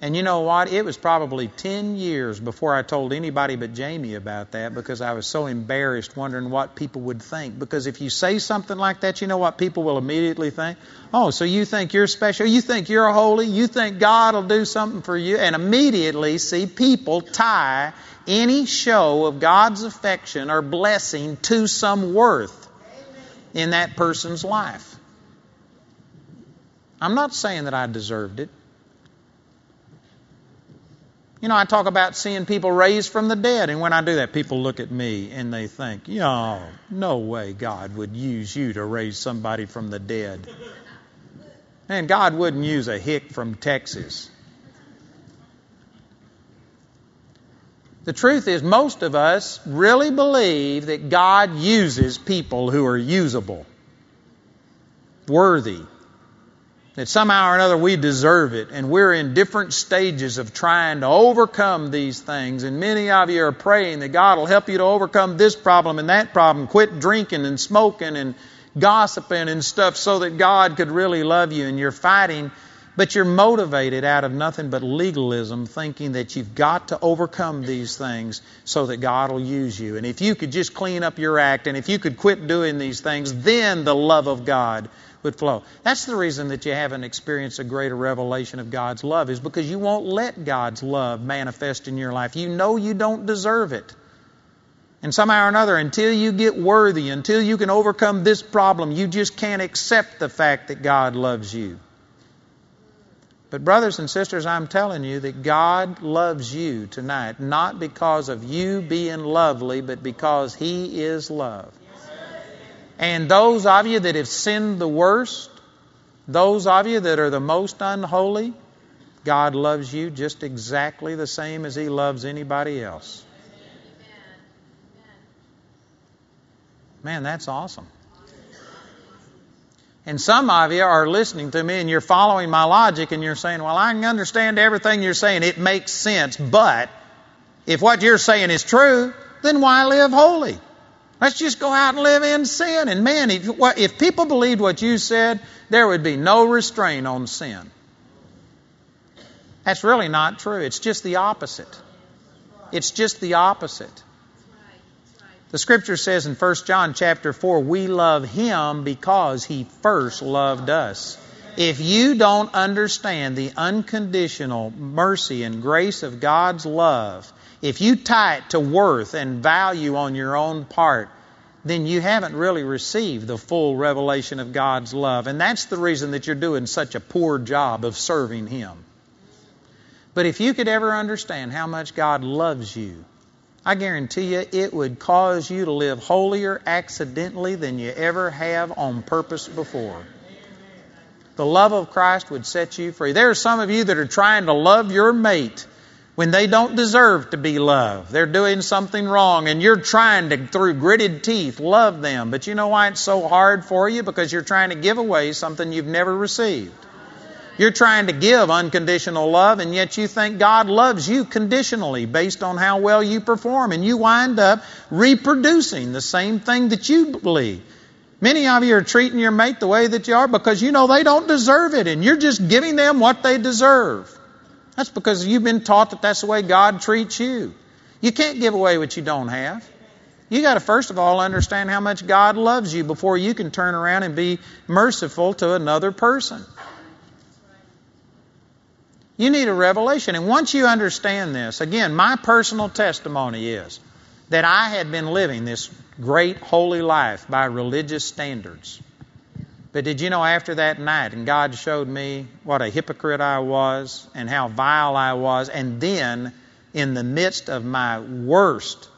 And you know what? It was probably 10 years before I told anybody but Jamie about that because I was so embarrassed wondering what people would think. Because if you say something like that, you know what people will immediately think? Oh, so you think you're special? You think you're holy? You think God will do something for you? And immediately see people tie any show of God's affection or blessing to some worth in that person's life. I'm not saying that I deserved it. You know, I talk about seeing people raised from the dead, and when I do that, people look at me and they think, know, no way God would use you to raise somebody from the dead. And God wouldn't use a hick from Texas. The truth is, most of us really believe that God uses people who are usable, worthy, that somehow or another we deserve it, and we're in different stages of trying to overcome these things. And many of you are praying that God will help you to overcome this problem and that problem. Quit drinking and smoking and gossiping and stuff so that God could really love you. And you're fighting, but you're motivated out of nothing but legalism, thinking that you've got to overcome these things so that God will use you. And if you could just clean up your act and if you could quit doing these things, then the love of God would flow. That's the reason that you haven't experienced a greater revelation of God's love, is because you won't let God's love manifest in your life. You know you don't deserve it. And somehow or another, until you get worthy, until you can overcome this problem, you just can't accept the fact that God loves you. But, brothers and sisters, I'm telling you that God loves you tonight, not because of you being lovely, but because He is love. And those of you that have sinned the worst, those of you that are the most unholy, God loves you just exactly the same as He loves anybody else. Man, that's awesome. And some of you are listening to me and you're following my logic and you're saying, Well, I can understand everything you're saying. It makes sense. But if what you're saying is true, then why live holy? Let's just go out and live in sin. And man, if, if people believed what you said, there would be no restraint on sin. That's really not true. It's just the opposite. It's just the opposite. The scripture says in 1 John chapter 4, we love him because he first loved us. If you don't understand the unconditional mercy and grace of God's love, if you tie it to worth and value on your own part, then you haven't really received the full revelation of God's love. And that's the reason that you're doing such a poor job of serving Him. But if you could ever understand how much God loves you, I guarantee you it would cause you to live holier accidentally than you ever have on purpose before. The love of Christ would set you free. There are some of you that are trying to love your mate when they don't deserve to be loved. They're doing something wrong and you're trying to, through gritted teeth, love them. But you know why it's so hard for you? Because you're trying to give away something you've never received. You're trying to give unconditional love and yet you think God loves you conditionally based on how well you perform and you wind up reproducing the same thing that you believe. Many of you are treating your mate the way that you are because you know they don't deserve it and you're just giving them what they deserve. That's because you've been taught that that's the way God treats you. You can't give away what you don't have. You got to first of all understand how much God loves you before you can turn around and be merciful to another person. You need a revelation. And once you understand this, again, my personal testimony is that I had been living this great holy life by religious standards. But did you know after that night, and God showed me what a hypocrite I was and how vile I was, and then in the midst of my worst,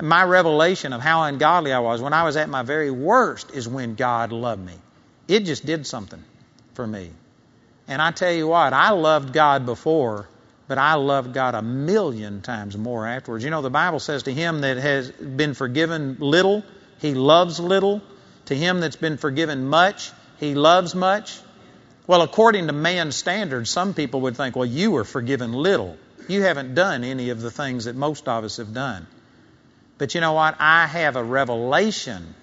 my revelation of how ungodly I was, when I was at my very worst, is when God loved me. It just did something for me. And I tell you what, I loved God before, but I loved God a million times more afterwards. You know, the Bible says to him that has been forgiven little, he loves little. To him that's been forgiven much, he loves much. Well, according to man's standards, some people would think, well, you were forgiven little. You haven't done any of the things that most of us have done. But you know what? I have a revelation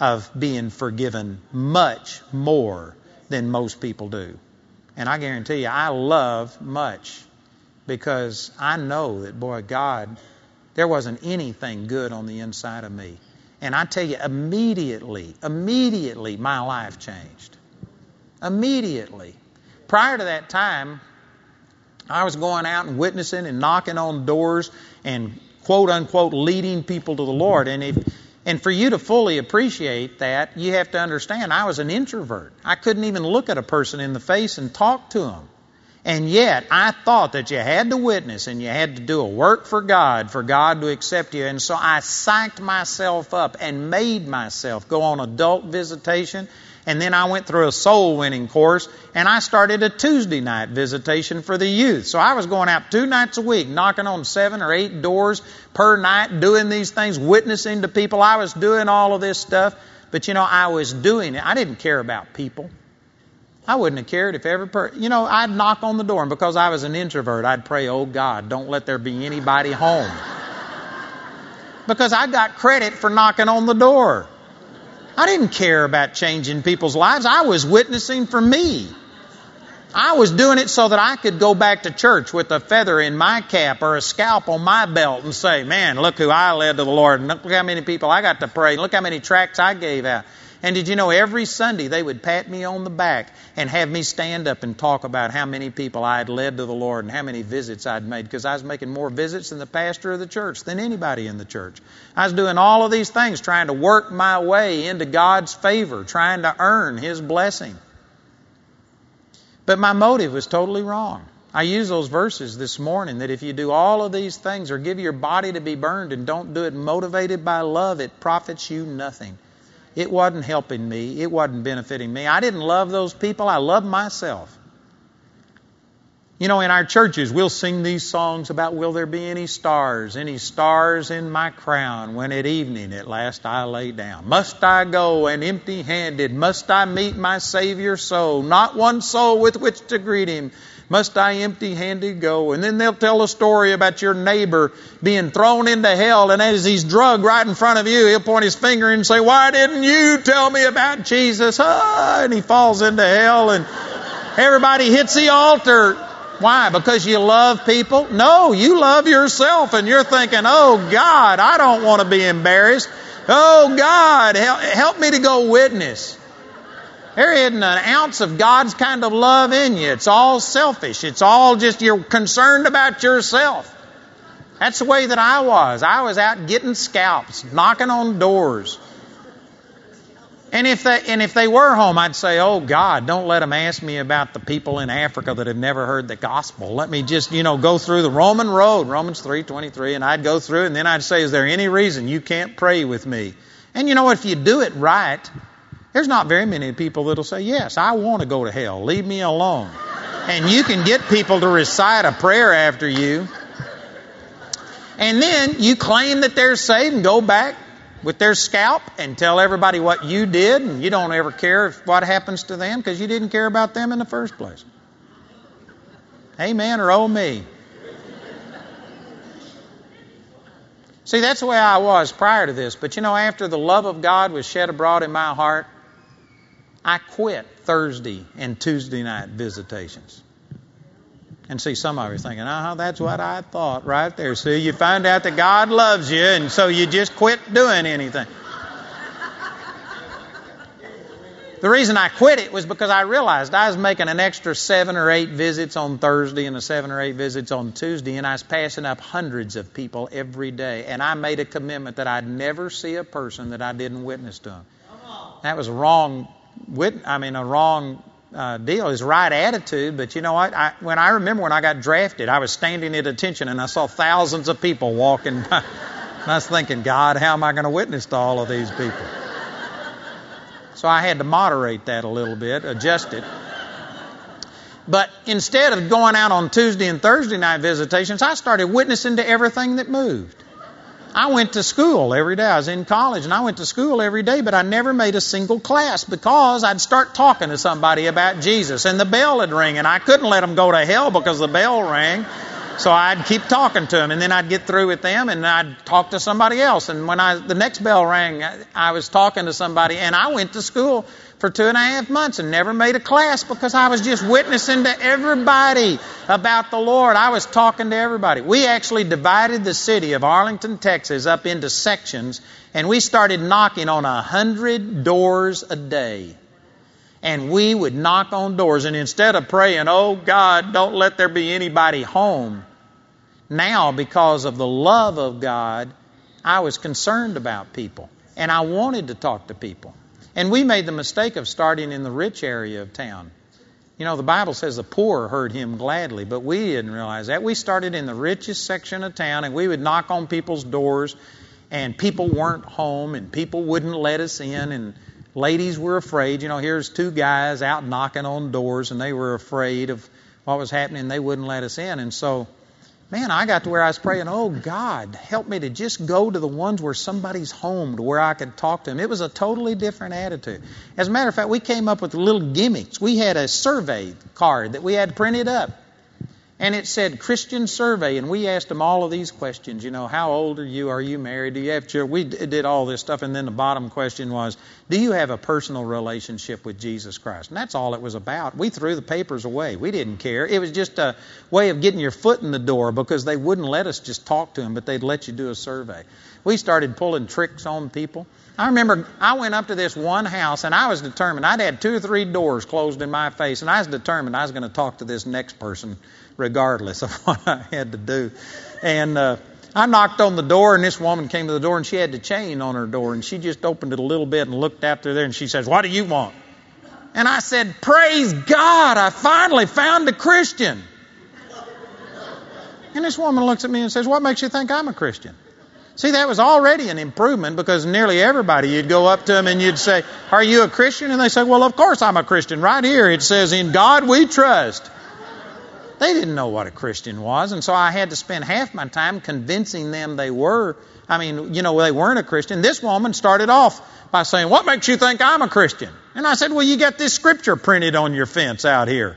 of being forgiven much more than most people do. And I guarantee you, I love much because I know that, boy, God, there wasn't anything good on the inside of me. And I tell you, immediately, immediately, my life changed. Immediately. Prior to that time, I was going out and witnessing and knocking on doors and quote unquote leading people to the Lord. And if and for you to fully appreciate that, you have to understand I was an introvert. I couldn't even look at a person in the face and talk to them. And yet, I thought that you had to witness and you had to do a work for God for God to accept you. And so I psyched myself up and made myself go on adult visitation. And then I went through a soul winning course and I started a Tuesday night visitation for the youth. So I was going out two nights a week, knocking on seven or eight doors per night, doing these things, witnessing to people. I was doing all of this stuff. But you know, I was doing it. I didn't care about people. I wouldn't have cared if every person, you know, I'd knock on the door, and because I was an introvert, I'd pray, oh God, don't let there be anybody home. because I got credit for knocking on the door. I didn't care about changing people's lives. I was witnessing for me. I was doing it so that I could go back to church with a feather in my cap or a scalp on my belt and say, man, look who I led to the Lord. Look how many people I got to pray. Look how many tracts I gave out. And did you know every Sunday they would pat me on the back and have me stand up and talk about how many people I had led to the Lord and how many visits I'd made because I was making more visits than the pastor of the church than anybody in the church. I was doing all of these things trying to work my way into God's favor, trying to earn His blessing. But my motive was totally wrong. I use those verses this morning that if you do all of these things or give your body to be burned and don't do it motivated by love, it profits you nothing. It wasn't helping me. It wasn't benefiting me. I didn't love those people. I loved myself. You know, in our churches, we'll sing these songs about will there be any stars, any stars in my crown when at evening at last I lay down? Must I go and empty handed? Must I meet my Savior so? Not one soul with which to greet him. Must I empty handed go? And then they'll tell a story about your neighbor being thrown into hell, and as he's drugged right in front of you, he'll point his finger and say, Why didn't you tell me about Jesus? Ah, and he falls into hell, and everybody hits the altar. Why? Because you love people? No, you love yourself and you're thinking, oh God, I don't want to be embarrassed. Oh God, help, help me to go witness. There isn't an ounce of God's kind of love in you. It's all selfish. It's all just you're concerned about yourself. That's the way that I was. I was out getting scalps, knocking on doors. And if they and if they were home, I'd say, "Oh God, don't let them ask me about the people in Africa that have never heard the gospel. Let me just, you know, go through the Roman road, Romans 3:23, and I'd go through and then I'd say, "Is there any reason you can't pray with me?" And you know, if you do it right, there's not very many people that'll say, "Yes, I want to go to hell. Leave me alone." And you can get people to recite a prayer after you. And then you claim that they're saved and go back with their scalp and tell everybody what you did, and you don't ever care what happens to them because you didn't care about them in the first place. Amen or oh me. See, that's the way I was prior to this. But you know, after the love of God was shed abroad in my heart, I quit Thursday and Tuesday night visitations. And see, some of you are thinking, oh, that's what I thought right there. See, you find out that God loves you, and so you just quit doing anything. The reason I quit it was because I realized I was making an extra seven or eight visits on Thursday and a seven or eight visits on Tuesday, and I was passing up hundreds of people every day. And I made a commitment that I'd never see a person that I didn't witness to them. That was wrong. I mean, a wrong uh, deal, his right attitude. But you know what? I, when I remember when I got drafted, I was standing at attention and I saw thousands of people walking by. And I was thinking, God, how am I going to witness to all of these people? So I had to moderate that a little bit, adjust it. But instead of going out on Tuesday and Thursday night visitations, I started witnessing to everything that moved. I went to school every day. I was in college and I went to school every day, but I never made a single class because I'd start talking to somebody about Jesus and the bell would ring and I couldn't let them go to hell because the bell rang. So I'd keep talking to them and then I'd get through with them and I'd talk to somebody else. And when I, the next bell rang, I was talking to somebody and I went to school for two and a half months and never made a class because I was just witnessing to everybody about the Lord. I was talking to everybody. We actually divided the city of Arlington, Texas up into sections and we started knocking on a hundred doors a day. And we would knock on doors and instead of praying, oh God, don't let there be anybody home. Now, because of the love of God, I was concerned about people and I wanted to talk to people. And we made the mistake of starting in the rich area of town. You know, the Bible says the poor heard him gladly, but we didn't realize that. We started in the richest section of town, and we would knock on people's doors, and people weren't home, and people wouldn't let us in, and ladies were afraid. You know, here's two guys out knocking on doors, and they were afraid of what was happening. They wouldn't let us in. And so man, I got to where I was praying, oh God, help me to just go to the ones where somebody's home to where I could talk to them. It was a totally different attitude. As a matter of fact, we came up with little gimmicks. We had a survey card that we had printed up and it said Christian survey, and we asked them all of these questions. You know, how old are you? Are you married? Do you have children? We did all this stuff, and then the bottom question was, do you have a personal relationship with Jesus Christ? And that's all it was about. We threw the papers away. We didn't care. It was just a way of getting your foot in the door because they wouldn't let us just talk to them, but they'd let you do a survey. We started pulling tricks on people. I remember I went up to this one house and I was determined. I'd had two or three doors closed in my face, and I was determined I was going to talk to this next person regardless of what I had to do. And uh, I knocked on the door, and this woman came to the door, and she had the chain on her door, and she just opened it a little bit and looked out there, and she says, "What do you want?" And I said, "Praise God! I finally found a Christian." And this woman looks at me and says, "What makes you think I'm a Christian?" See, that was already an improvement because nearly everybody, you'd go up to them and you'd say, Are you a Christian? And they say, Well, of course I'm a Christian. Right here it says, In God we trust. They didn't know what a Christian was, and so I had to spend half my time convincing them they were. I mean, you know, they weren't a Christian. This woman started off by saying, What makes you think I'm a Christian? And I said, Well, you got this scripture printed on your fence out here.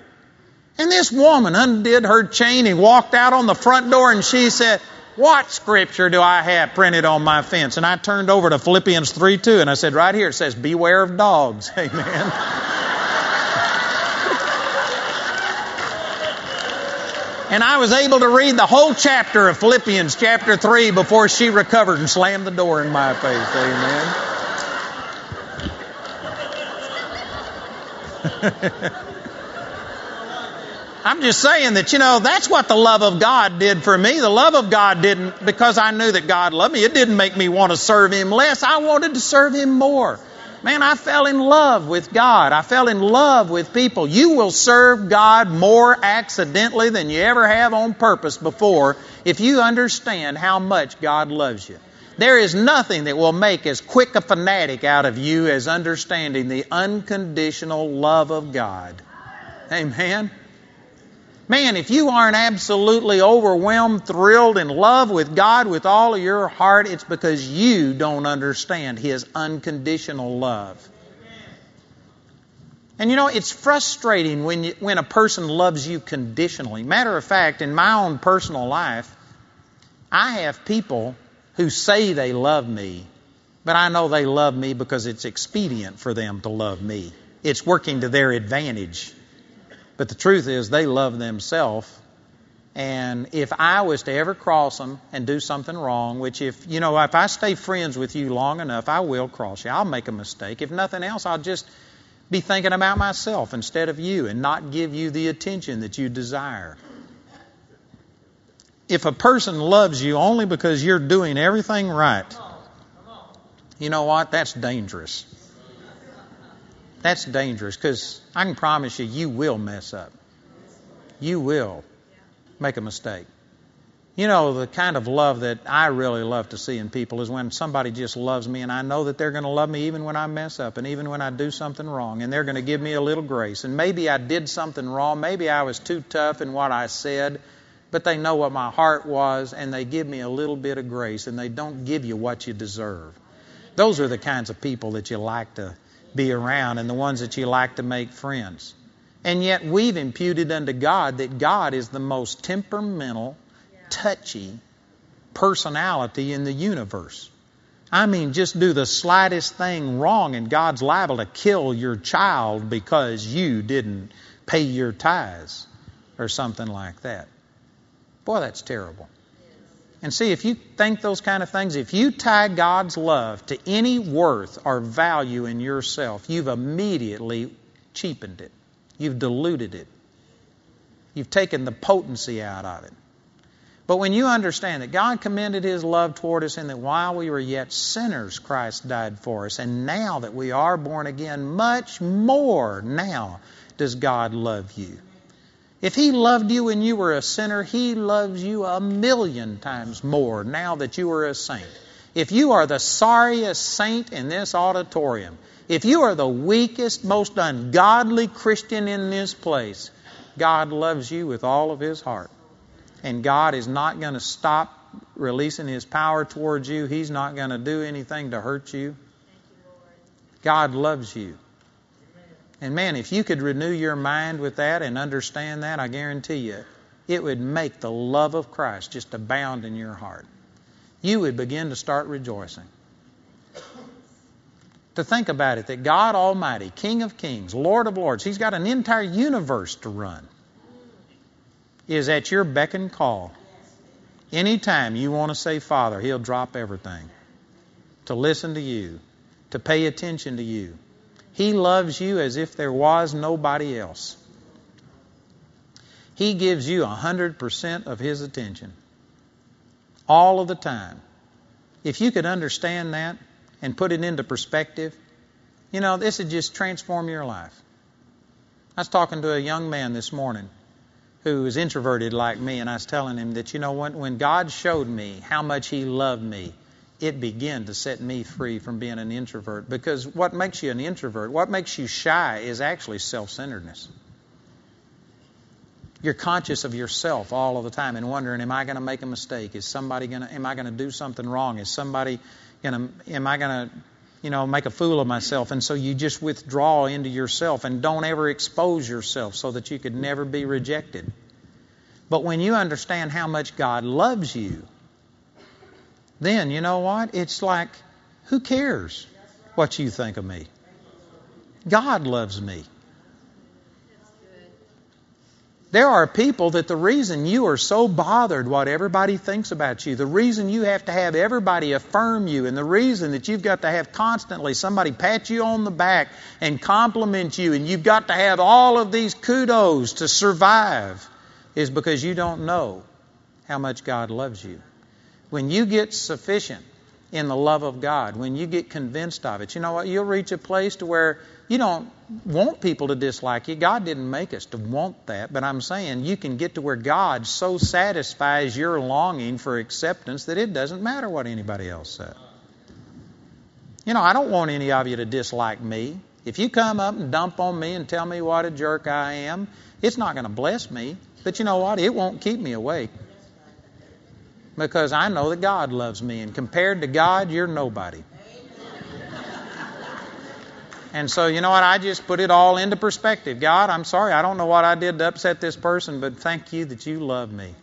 And this woman undid her chain and walked out on the front door and she said, What scripture do I have printed on my fence? And I turned over to Philippians 3 2 and I said, Right here it says, Beware of dogs. Amen. And I was able to read the whole chapter of Philippians chapter 3 before she recovered and slammed the door in my face. Amen. I'm just saying that, you know, that's what the love of God did for me. The love of God didn't, because I knew that God loved me, it didn't make me want to serve Him less. I wanted to serve Him more. Man, I fell in love with God. I fell in love with people. You will serve God more accidentally than you ever have on purpose before if you understand how much God loves you. There is nothing that will make as quick a fanatic out of you as understanding the unconditional love of God. Amen. Man, if you aren't absolutely overwhelmed, thrilled, in love with God with all of your heart, it's because you don't understand His unconditional love. And you know, it's frustrating when, you, when a person loves you conditionally. Matter of fact, in my own personal life, I have people who say they love me, but I know they love me because it's expedient for them to love me. It's working to their advantage. But the truth is, they love themselves. And if I was to ever cross them and do something wrong, which if, you know, if I stay friends with you long enough, I will cross you. I'll make a mistake. If nothing else, I'll just be thinking about myself instead of you and not give you the attention that you desire. If a person loves you only because you're doing everything right, you know what? That's dangerous. That's dangerous because I can promise you, you will mess up. You will make a mistake. You know, the kind of love that I really love to see in people is when somebody just loves me and I know that they're going to love me even when I mess up and even when I do something wrong and they're going to give me a little grace. And maybe I did something wrong. Maybe I was too tough in what I said, but they know what my heart was and they give me a little bit of grace and they don't give you what you deserve. Those are the kinds of people that you like to be around and the ones that you like to make friends. And yet we've imputed unto God that God is the most temperamental, touchy personality in the universe. I mean, just do the slightest thing wrong and God's liable to kill your child because you didn't pay your tithes or something like that. Boy, that's terrible. And see, if you think those kind of things, if you tie God's love to any worth or value in yourself, you've immediately cheapened it. You've diluted it. You've taken the potency out of it. But when you understand that God commended His love toward us and that while we were yet sinners, Christ died for us, and now that we are born again, much more now does God love you. If He loved you when you were a sinner, He loves you a million times more now that you are a saint. If you are the sorriest saint in this auditorium, if you are the weakest, most ungodly Christian in this place, God loves you with all of His heart. And God is not going to stop releasing His power towards you. He's not going to do anything to hurt you. God loves you. And man, if you could renew your mind with that and understand that, I guarantee you, it would make the love of Christ just abound in your heart. You would begin to start rejoicing. To think about it, that God Almighty, King of Kings, Lord of Lords, He's got an entire universe to run, is at your beck and call. Anytime you want to say Father, He'll drop everything to listen to you, to pay attention to you he loves you as if there was nobody else. He gives you 100% of His attention. All of the time. If you could understand that and put it into perspective, you know, this would just transform your life. I was talking to a young man this morning who is introverted like me, and I was telling him that, you know, when, when God showed me how much He loved me, it began to set me free from being an introvert. Because what makes you an introvert, what makes you shy, is actually self centeredness. You're conscious of yourself all of the time and wondering, am I going to make a mistake? Is somebody going to, am I going to do something wrong? Is somebody going to, am I going to, you know, make a fool of myself? And so you just withdraw into yourself and don't ever expose yourself so that you could never be rejected. But when you understand how much God loves you, then you know what? It's like, who cares what you think of me? God loves me. There are people that the reason you are so bothered what everybody thinks about you, the reason you have to have everybody affirm you, and the reason that you've got to have constantly somebody pat you on the back and compliment you, and you've got to have all of these kudos to survive, is because you don't know how much God loves you. When you get sufficient in the love of God, when you get convinced of it, you know what? You'll reach a place to where you don't want people to dislike you. God didn't make us to want that. But I'm saying you can get to where God so satisfies your longing for acceptance that it doesn't matter what anybody else says. You know, I don't want any of you to dislike me. If you come up and dump on me and tell me what a jerk I am, it's not going to bless me. But you know what? It won't keep me awake. Because I know that God loves me. And compared to God, you're nobody. And so, you know what? I just put it all into perspective. God, I'm sorry. I don't know what I did to upset this person, but thank you that you love me.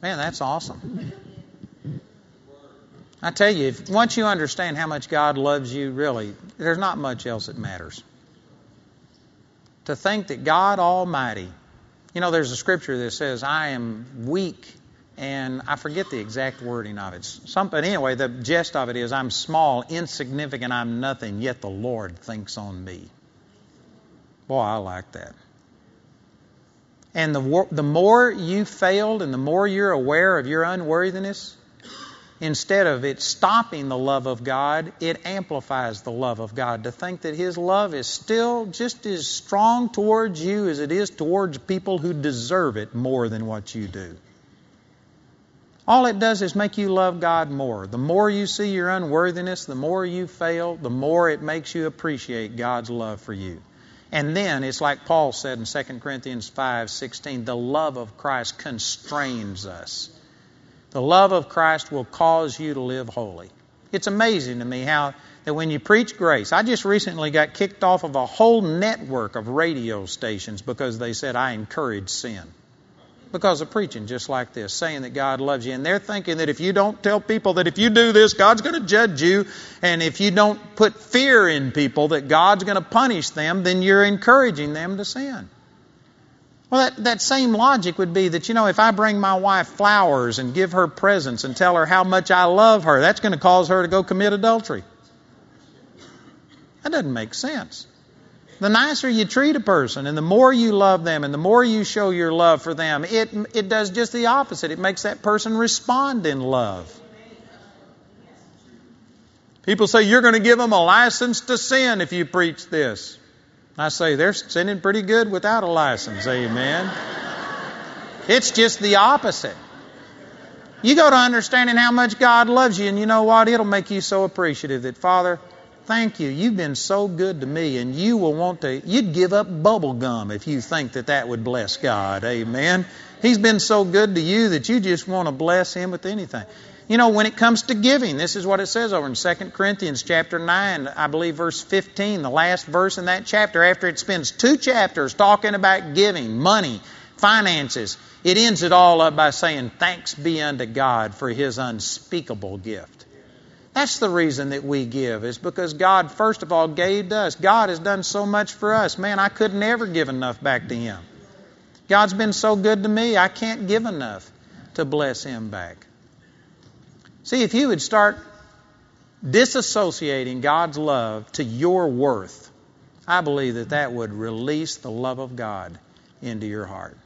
Man, that's awesome. I tell you, if, once you understand how much God loves you, really, there's not much else that matters. To think that God Almighty, you know, there's a scripture that says, I am weak and I forget the exact wording of it. Something anyway, the gist of it is I'm small, insignificant, I'm nothing, yet the Lord thinks on me. Boy, I like that. And the, the more you failed and the more you're aware of your unworthiness, instead of it stopping the love of God, it amplifies the love of God. To think that His love is still just as strong towards you as it is towards people who deserve it more than what you do. All it does is make you love God more. The more you see your unworthiness, the more you fail, the more it makes you appreciate God's love for you. And then it's like Paul said in 2 Corinthians 5:16, the love of Christ constrains us. The love of Christ will cause you to live holy. It's amazing to me how that when you preach grace, I just recently got kicked off of a whole network of radio stations because they said I encourage sin because of preaching just like this, saying that God loves you. And they're thinking that if you don't tell people that if you do this, God's going to judge you, and if you don't put fear in people that God's going to punish them, then you're encouraging them to sin. Well, that, that same logic would be that, you know, if I bring my wife flowers and give her presents and tell her how much I love her, that's going to cause her to go commit adultery. That doesn't make sense. The nicer you treat a person and the more you love them and the more you show your love for them, it, it does just the opposite. It makes that person respond in love. People say you're going to give them a license to sin if you preach this. I say they're sinning pretty good without a license. Amen. It's just the opposite. You go to understanding how much God loves you, and you know what? It'll make you so appreciative that, Father, Thank you. You've been so good to me, and you will want to, you'd give up bubble gum if you think that that would bless God. Amen. He's been so good to you that you just want to bless Him with anything. You know, when it comes to giving, this is what it says over in 2 Corinthians chapter 9, I believe verse 15, the last verse in that chapter, after it spends two chapters talking about giving, money, finances, it ends it all up by saying, Thanks be unto God for His unspeakable gift. That's the reason that we give, is because God, first of all, gave us. God has done so much for us. Man, I could never give enough back to Him. God's been so good to me, I can't give enough to bless Him back. See, if you would start disassociating God's love to your worth, I believe that that would release the love of God into your heart.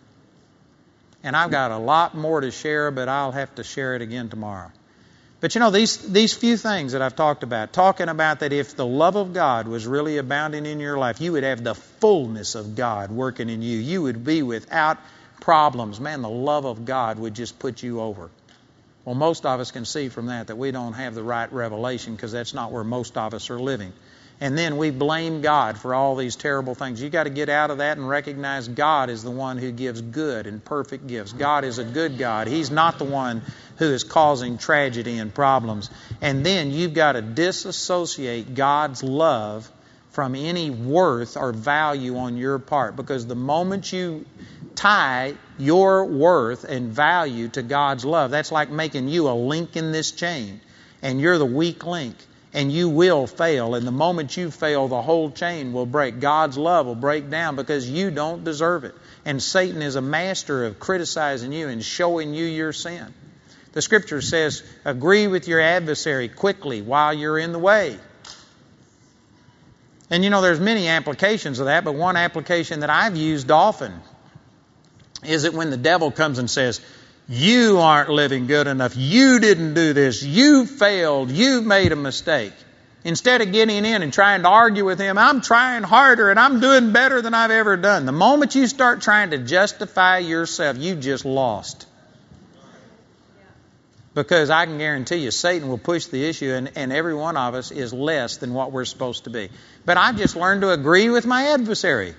And I've got a lot more to share, but I'll have to share it again tomorrow. But you know, these, these few things that I've talked about, talking about that if the love of God was really abounding in your life, you would have the fullness of God working in you. You would be without problems. Man, the love of God would just put you over. Well, most of us can see from that that we don't have the right revelation because that's not where most of us are living. And then we blame God for all these terrible things. You've got to get out of that and recognize God is the one who gives good and perfect gifts. God is a good God. He's not the one who is causing tragedy and problems. And then you've got to disassociate God's love from any worth or value on your part. Because the moment you tie your worth and value to God's love, that's like making you a link in this chain. And you're the weak link. and you will fail. And the moment you fail, the whole chain will break. God's love will break down because you don't deserve it. And Satan is a master of criticizing you and showing you your sin. The scripture says, agree with your adversary quickly while you're in the way. And you know, there's many applications of that, but one application that I've used often is that when the devil comes and says, you aren't living good enough. You didn't do this. You failed. You made a mistake. Instead of getting in and trying to argue with him, I'm trying harder and I'm doing better than I've ever done. The moment you start trying to justify yourself, you just lost. Because I can guarantee you, Satan will push the issue, and, and every one of us is less than what we're supposed to be. But I've just learned to agree with my adversary.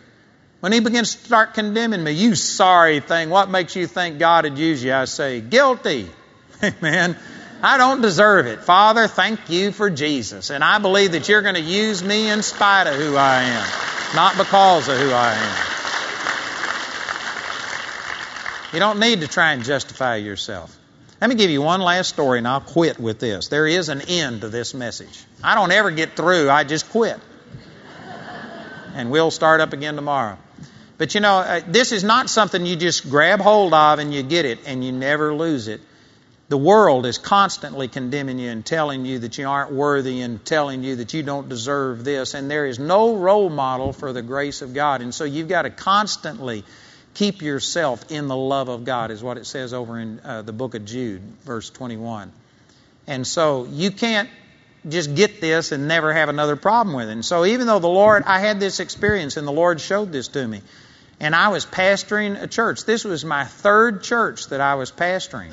When he begins to start condemning me, you sorry thing, what makes you think God would use you? I say, guilty. Amen. I don't deserve it. Father, thank you for Jesus. And I believe that you're going to use me in spite of who I am, not because of who I am. You don't need to try and justify yourself. Let me give you one last story and I'll quit with this. There is an end to this message. I don't ever get through, I just quit. And we'll start up again tomorrow. But you know, uh, this is not something you just grab hold of and you get it and you never lose it. The world is constantly condemning you and telling you that you aren't worthy and telling you that you don't deserve this. And there is no role model for the grace of God. And so you've got to constantly keep yourself in the love of God, is what it says over in uh, the book of Jude, verse 21. And so you can't just get this and never have another problem with it. And so even though the Lord, I had this experience and the Lord showed this to me and I was pastoring a church. This was my third church that I was pastoring.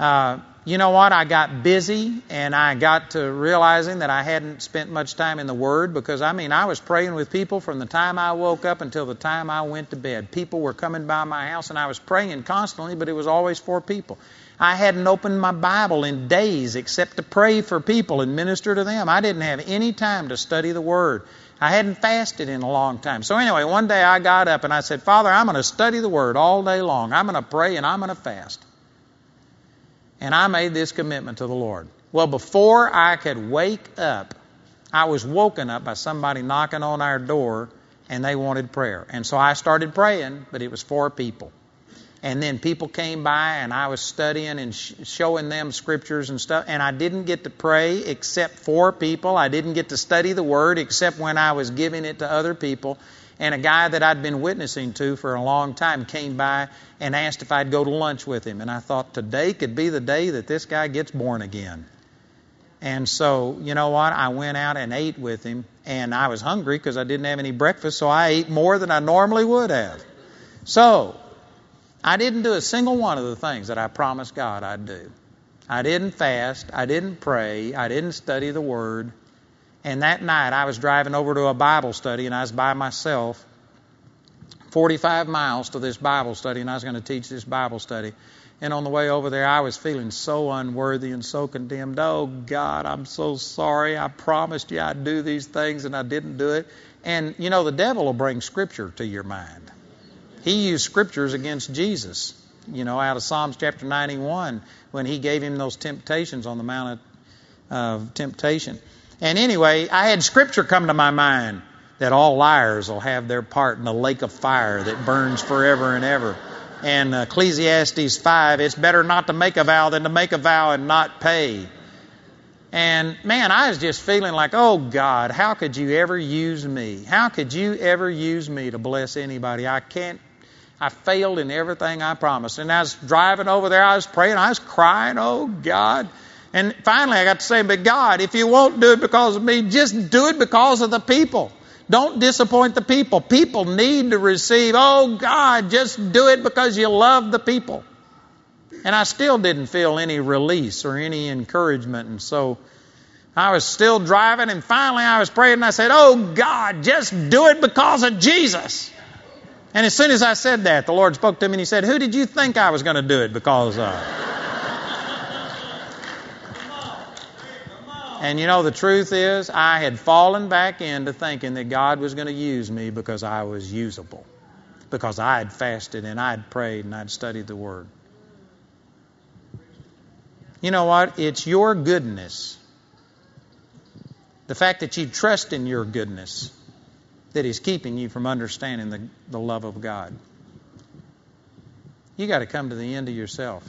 Uh, you know what? I got busy and I got to realizing that I hadn't spent much time in the Word because, I mean, I was praying with people from the time I woke up until the time I went to bed. People were coming by my house and I was praying constantly, but it was always for people. I hadn't opened my Bible in days except to pray for people and minister to them. I didn't have any time to study the Word. I hadn't fasted in a long time. So anyway, one day I got up and I said, Father, I'm going to study the Word all day long. I'm going to pray and I'm going to fast. And I made this commitment to the Lord. Well, before I could wake up, I was woken up by somebody knocking on our door and they wanted prayer. And so I started praying, but it was for people and then people came by and I was studying and sh- showing them scriptures and stuff and I didn't get to pray except for people. I didn't get to study the word except when I was giving it to other people. And a guy that I'd been witnessing to for a long time came by and asked if I'd go to lunch with him. And I thought today could be the day that this guy gets born again. And so, you know what? I went out and ate with him, and I was hungry because I didn't have any breakfast, so I ate more than I normally would have. So, I didn't do a single one of the things that I promised God I'd do. I didn't fast. I didn't pray. I didn't study the Word. And that night I was driving over to a Bible study and I was by myself, 45 miles to this Bible study, and I was going to teach this Bible study. And on the way over there, I was feeling so unworthy and so condemned. Oh, God, I'm so sorry. I promised you I'd do these things and I didn't do it. And, you know, the devil will bring Scripture to your mind. He used scriptures against Jesus, you know, out of Psalms chapter 91 when he gave him those temptations on the Mount of temptation. And anyway, I had scripture come to my mind that all liars will have their part in the lake of fire that burns forever and ever. And Ecclesiastes 5, it's better not to make a vow than to make a vow and not pay. And man, I was just feeling like, oh God, how could you ever use me? How could you ever use me to bless anybody? I can't I failed in everything I promised. And I was driving over there, I was praying, I was crying, oh God. And finally I got to say, but God, if you won't do it because of me, just do it because of the people. Don't disappoint the people. People need to receive, oh God, just do it because you love the people. And I still didn't feel any release or any encouragement. And so I was still driving, and finally I was praying, and I said, Oh God, just do it because of Jesus. And as soon as I said that, the Lord spoke to me and He said, Who did you think I was going to do it because of? And you know, the truth is, I had fallen back into thinking that God was going to use me because I was usable, because I had fasted and I'd prayed and I'd studied the Word. You know what? It's your goodness The fact that you trust in your goodness that is keeping you from understanding the, the love of God. You got to come to the end of yourself.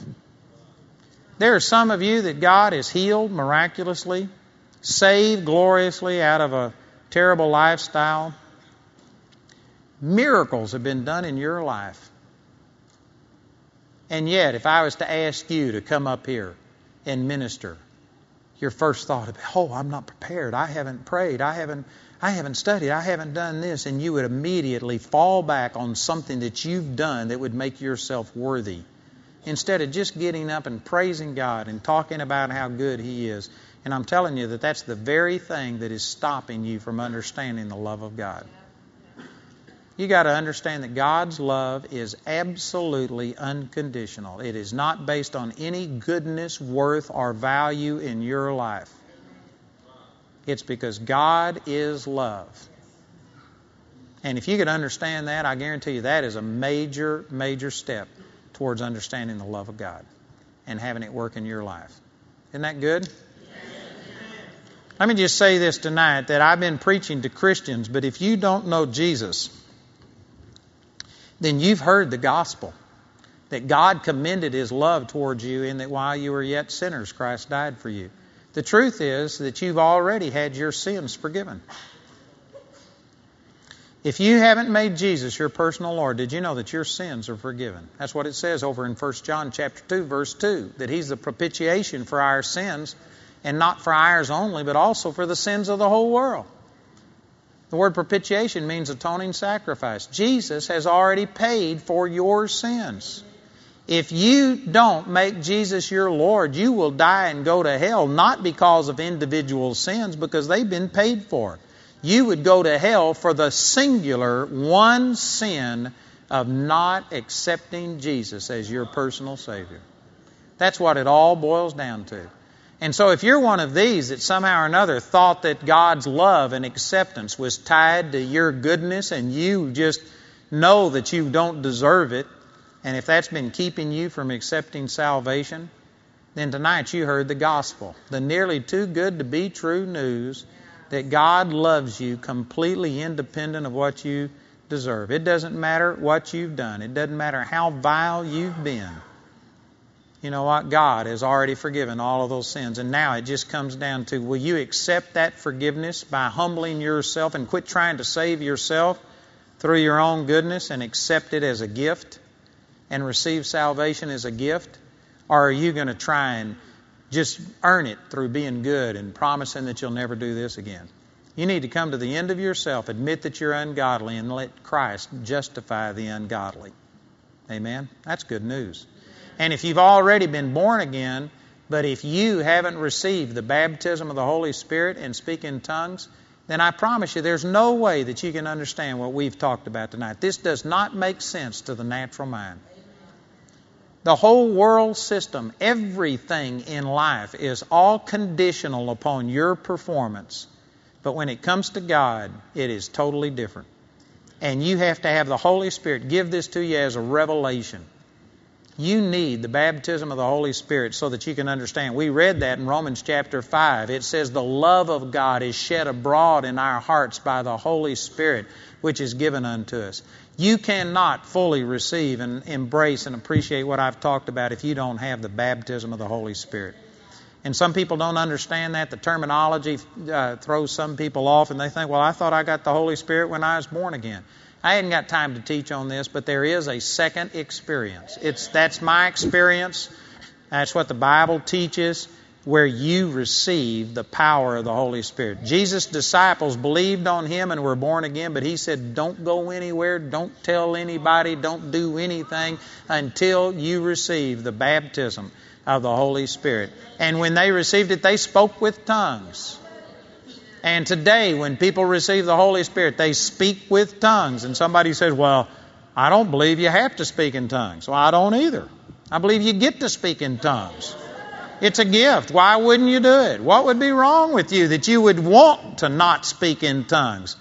There are some of you that God has healed miraculously, saved gloriously out of a terrible lifestyle. Miracles have been done in your life. And yet, if I was to ask you to come up here and minister, your first thought would be, oh, I'm not prepared. I haven't prayed. I haven't I haven't studied, I haven't done this, and you would immediately fall back on something that you've done that would make yourself worthy. Instead of just getting up and praising God and talking about how good He is. And I'm telling you that that's the very thing that is stopping you from understanding the love of God. You got to understand that God's love is absolutely unconditional. It is not based on any goodness, worth, or value in your life. It's because God is love. And if you could understand that, I guarantee you that is a major, major step towards understanding the love of God and having it work in your life. Isn't that good? Let me just say this tonight that I've been preaching to Christians, but if you don't know Jesus, then you've heard the gospel that God commended his love towards you in that while you were yet sinners, Christ died for you. The truth is that you've already had your sins forgiven. If you haven't made Jesus your personal Lord, did you know that your sins are forgiven? That's what it says over in 1 John chapter 2 verse 2, that he's the propitiation for our sins and not for ours only, but also for the sins of the whole world. The word propitiation means atoning sacrifice. Jesus has already paid for your sins. If you don't make Jesus your Lord, you will die and go to hell, not because of individual sins, because they've been paid for. You would go to hell for the singular one sin of not accepting Jesus as your personal Savior. That's what it all boils down to. And so, if you're one of these that somehow or another thought that God's love and acceptance was tied to your goodness and you just know that you don't deserve it, and if that's been keeping you from accepting salvation, then tonight you heard the gospel, the nearly too good to be true news that God loves you completely independent of what you deserve. It doesn't matter what you've done, it doesn't matter how vile you've been. You know what? God has already forgiven all of those sins. And now it just comes down to will you accept that forgiveness by humbling yourself and quit trying to save yourself through your own goodness and accept it as a gift? and receive salvation as a gift? Or are you going to try and just earn it through being good and promising that you'll never do this again? You need to come to the end of yourself, admit that you're ungodly, and let Christ justify the ungodly. Amen? That's good news. And if you've already been born again, but if you haven't received the baptism of the Holy Spirit and speak in tongues, then I promise you there's no way that you can understand what we've talked about tonight. This does not make sense to the natural mind. The whole world system, everything in life is all conditional upon your performance. But when it comes to God, it is totally different. And you have to have the Holy Spirit give this to you as a revelation. You need the baptism of the Holy Spirit so that you can understand. We read that in Romans chapter 5. It says, The love of God is shed abroad in our hearts by the Holy Spirit, which is given unto us. You cannot fully receive and embrace and appreciate what I've talked about if you don't have the baptism of the Holy Spirit. And some people don't understand that. The terminology uh, throws some people off, and they think, well, I thought I got the Holy Spirit when I was born again. I hadn't got time to teach on this, but there is a second experience. It's that's my experience. That's what the Bible teaches where you receive the power of the Holy Spirit. Jesus' disciples believed on him and were born again, but he said, Don't go anywhere, don't tell anybody, don't do anything until you receive the baptism of the Holy Spirit. And when they received it, they spoke with tongues. And today, when people receive the Holy Spirit, they speak with tongues. And somebody says, Well, I don't believe you have to speak in tongues. Well, I don't either. I believe you get to speak in tongues. It's a gift. Why wouldn't you do it? What would be wrong with you that you would want to not speak in tongues?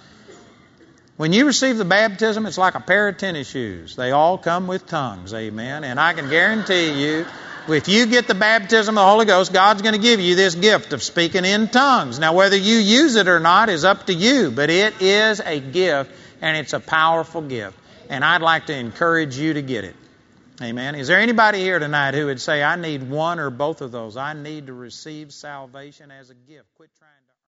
When you receive the baptism, it's like a pair of tennis shoes. They all come with tongues, amen. And I can guarantee you if you get the baptism of the Holy Ghost, God's going to give you this gift of speaking in tongues. Now, whether you use it or not is up to you, but it is a gift and it's a powerful gift. And I'd like to encourage you to get it. Amen. Is there anybody here tonight who would say, I need one or both of those? I need to receive salvation as a gift? Quit trying.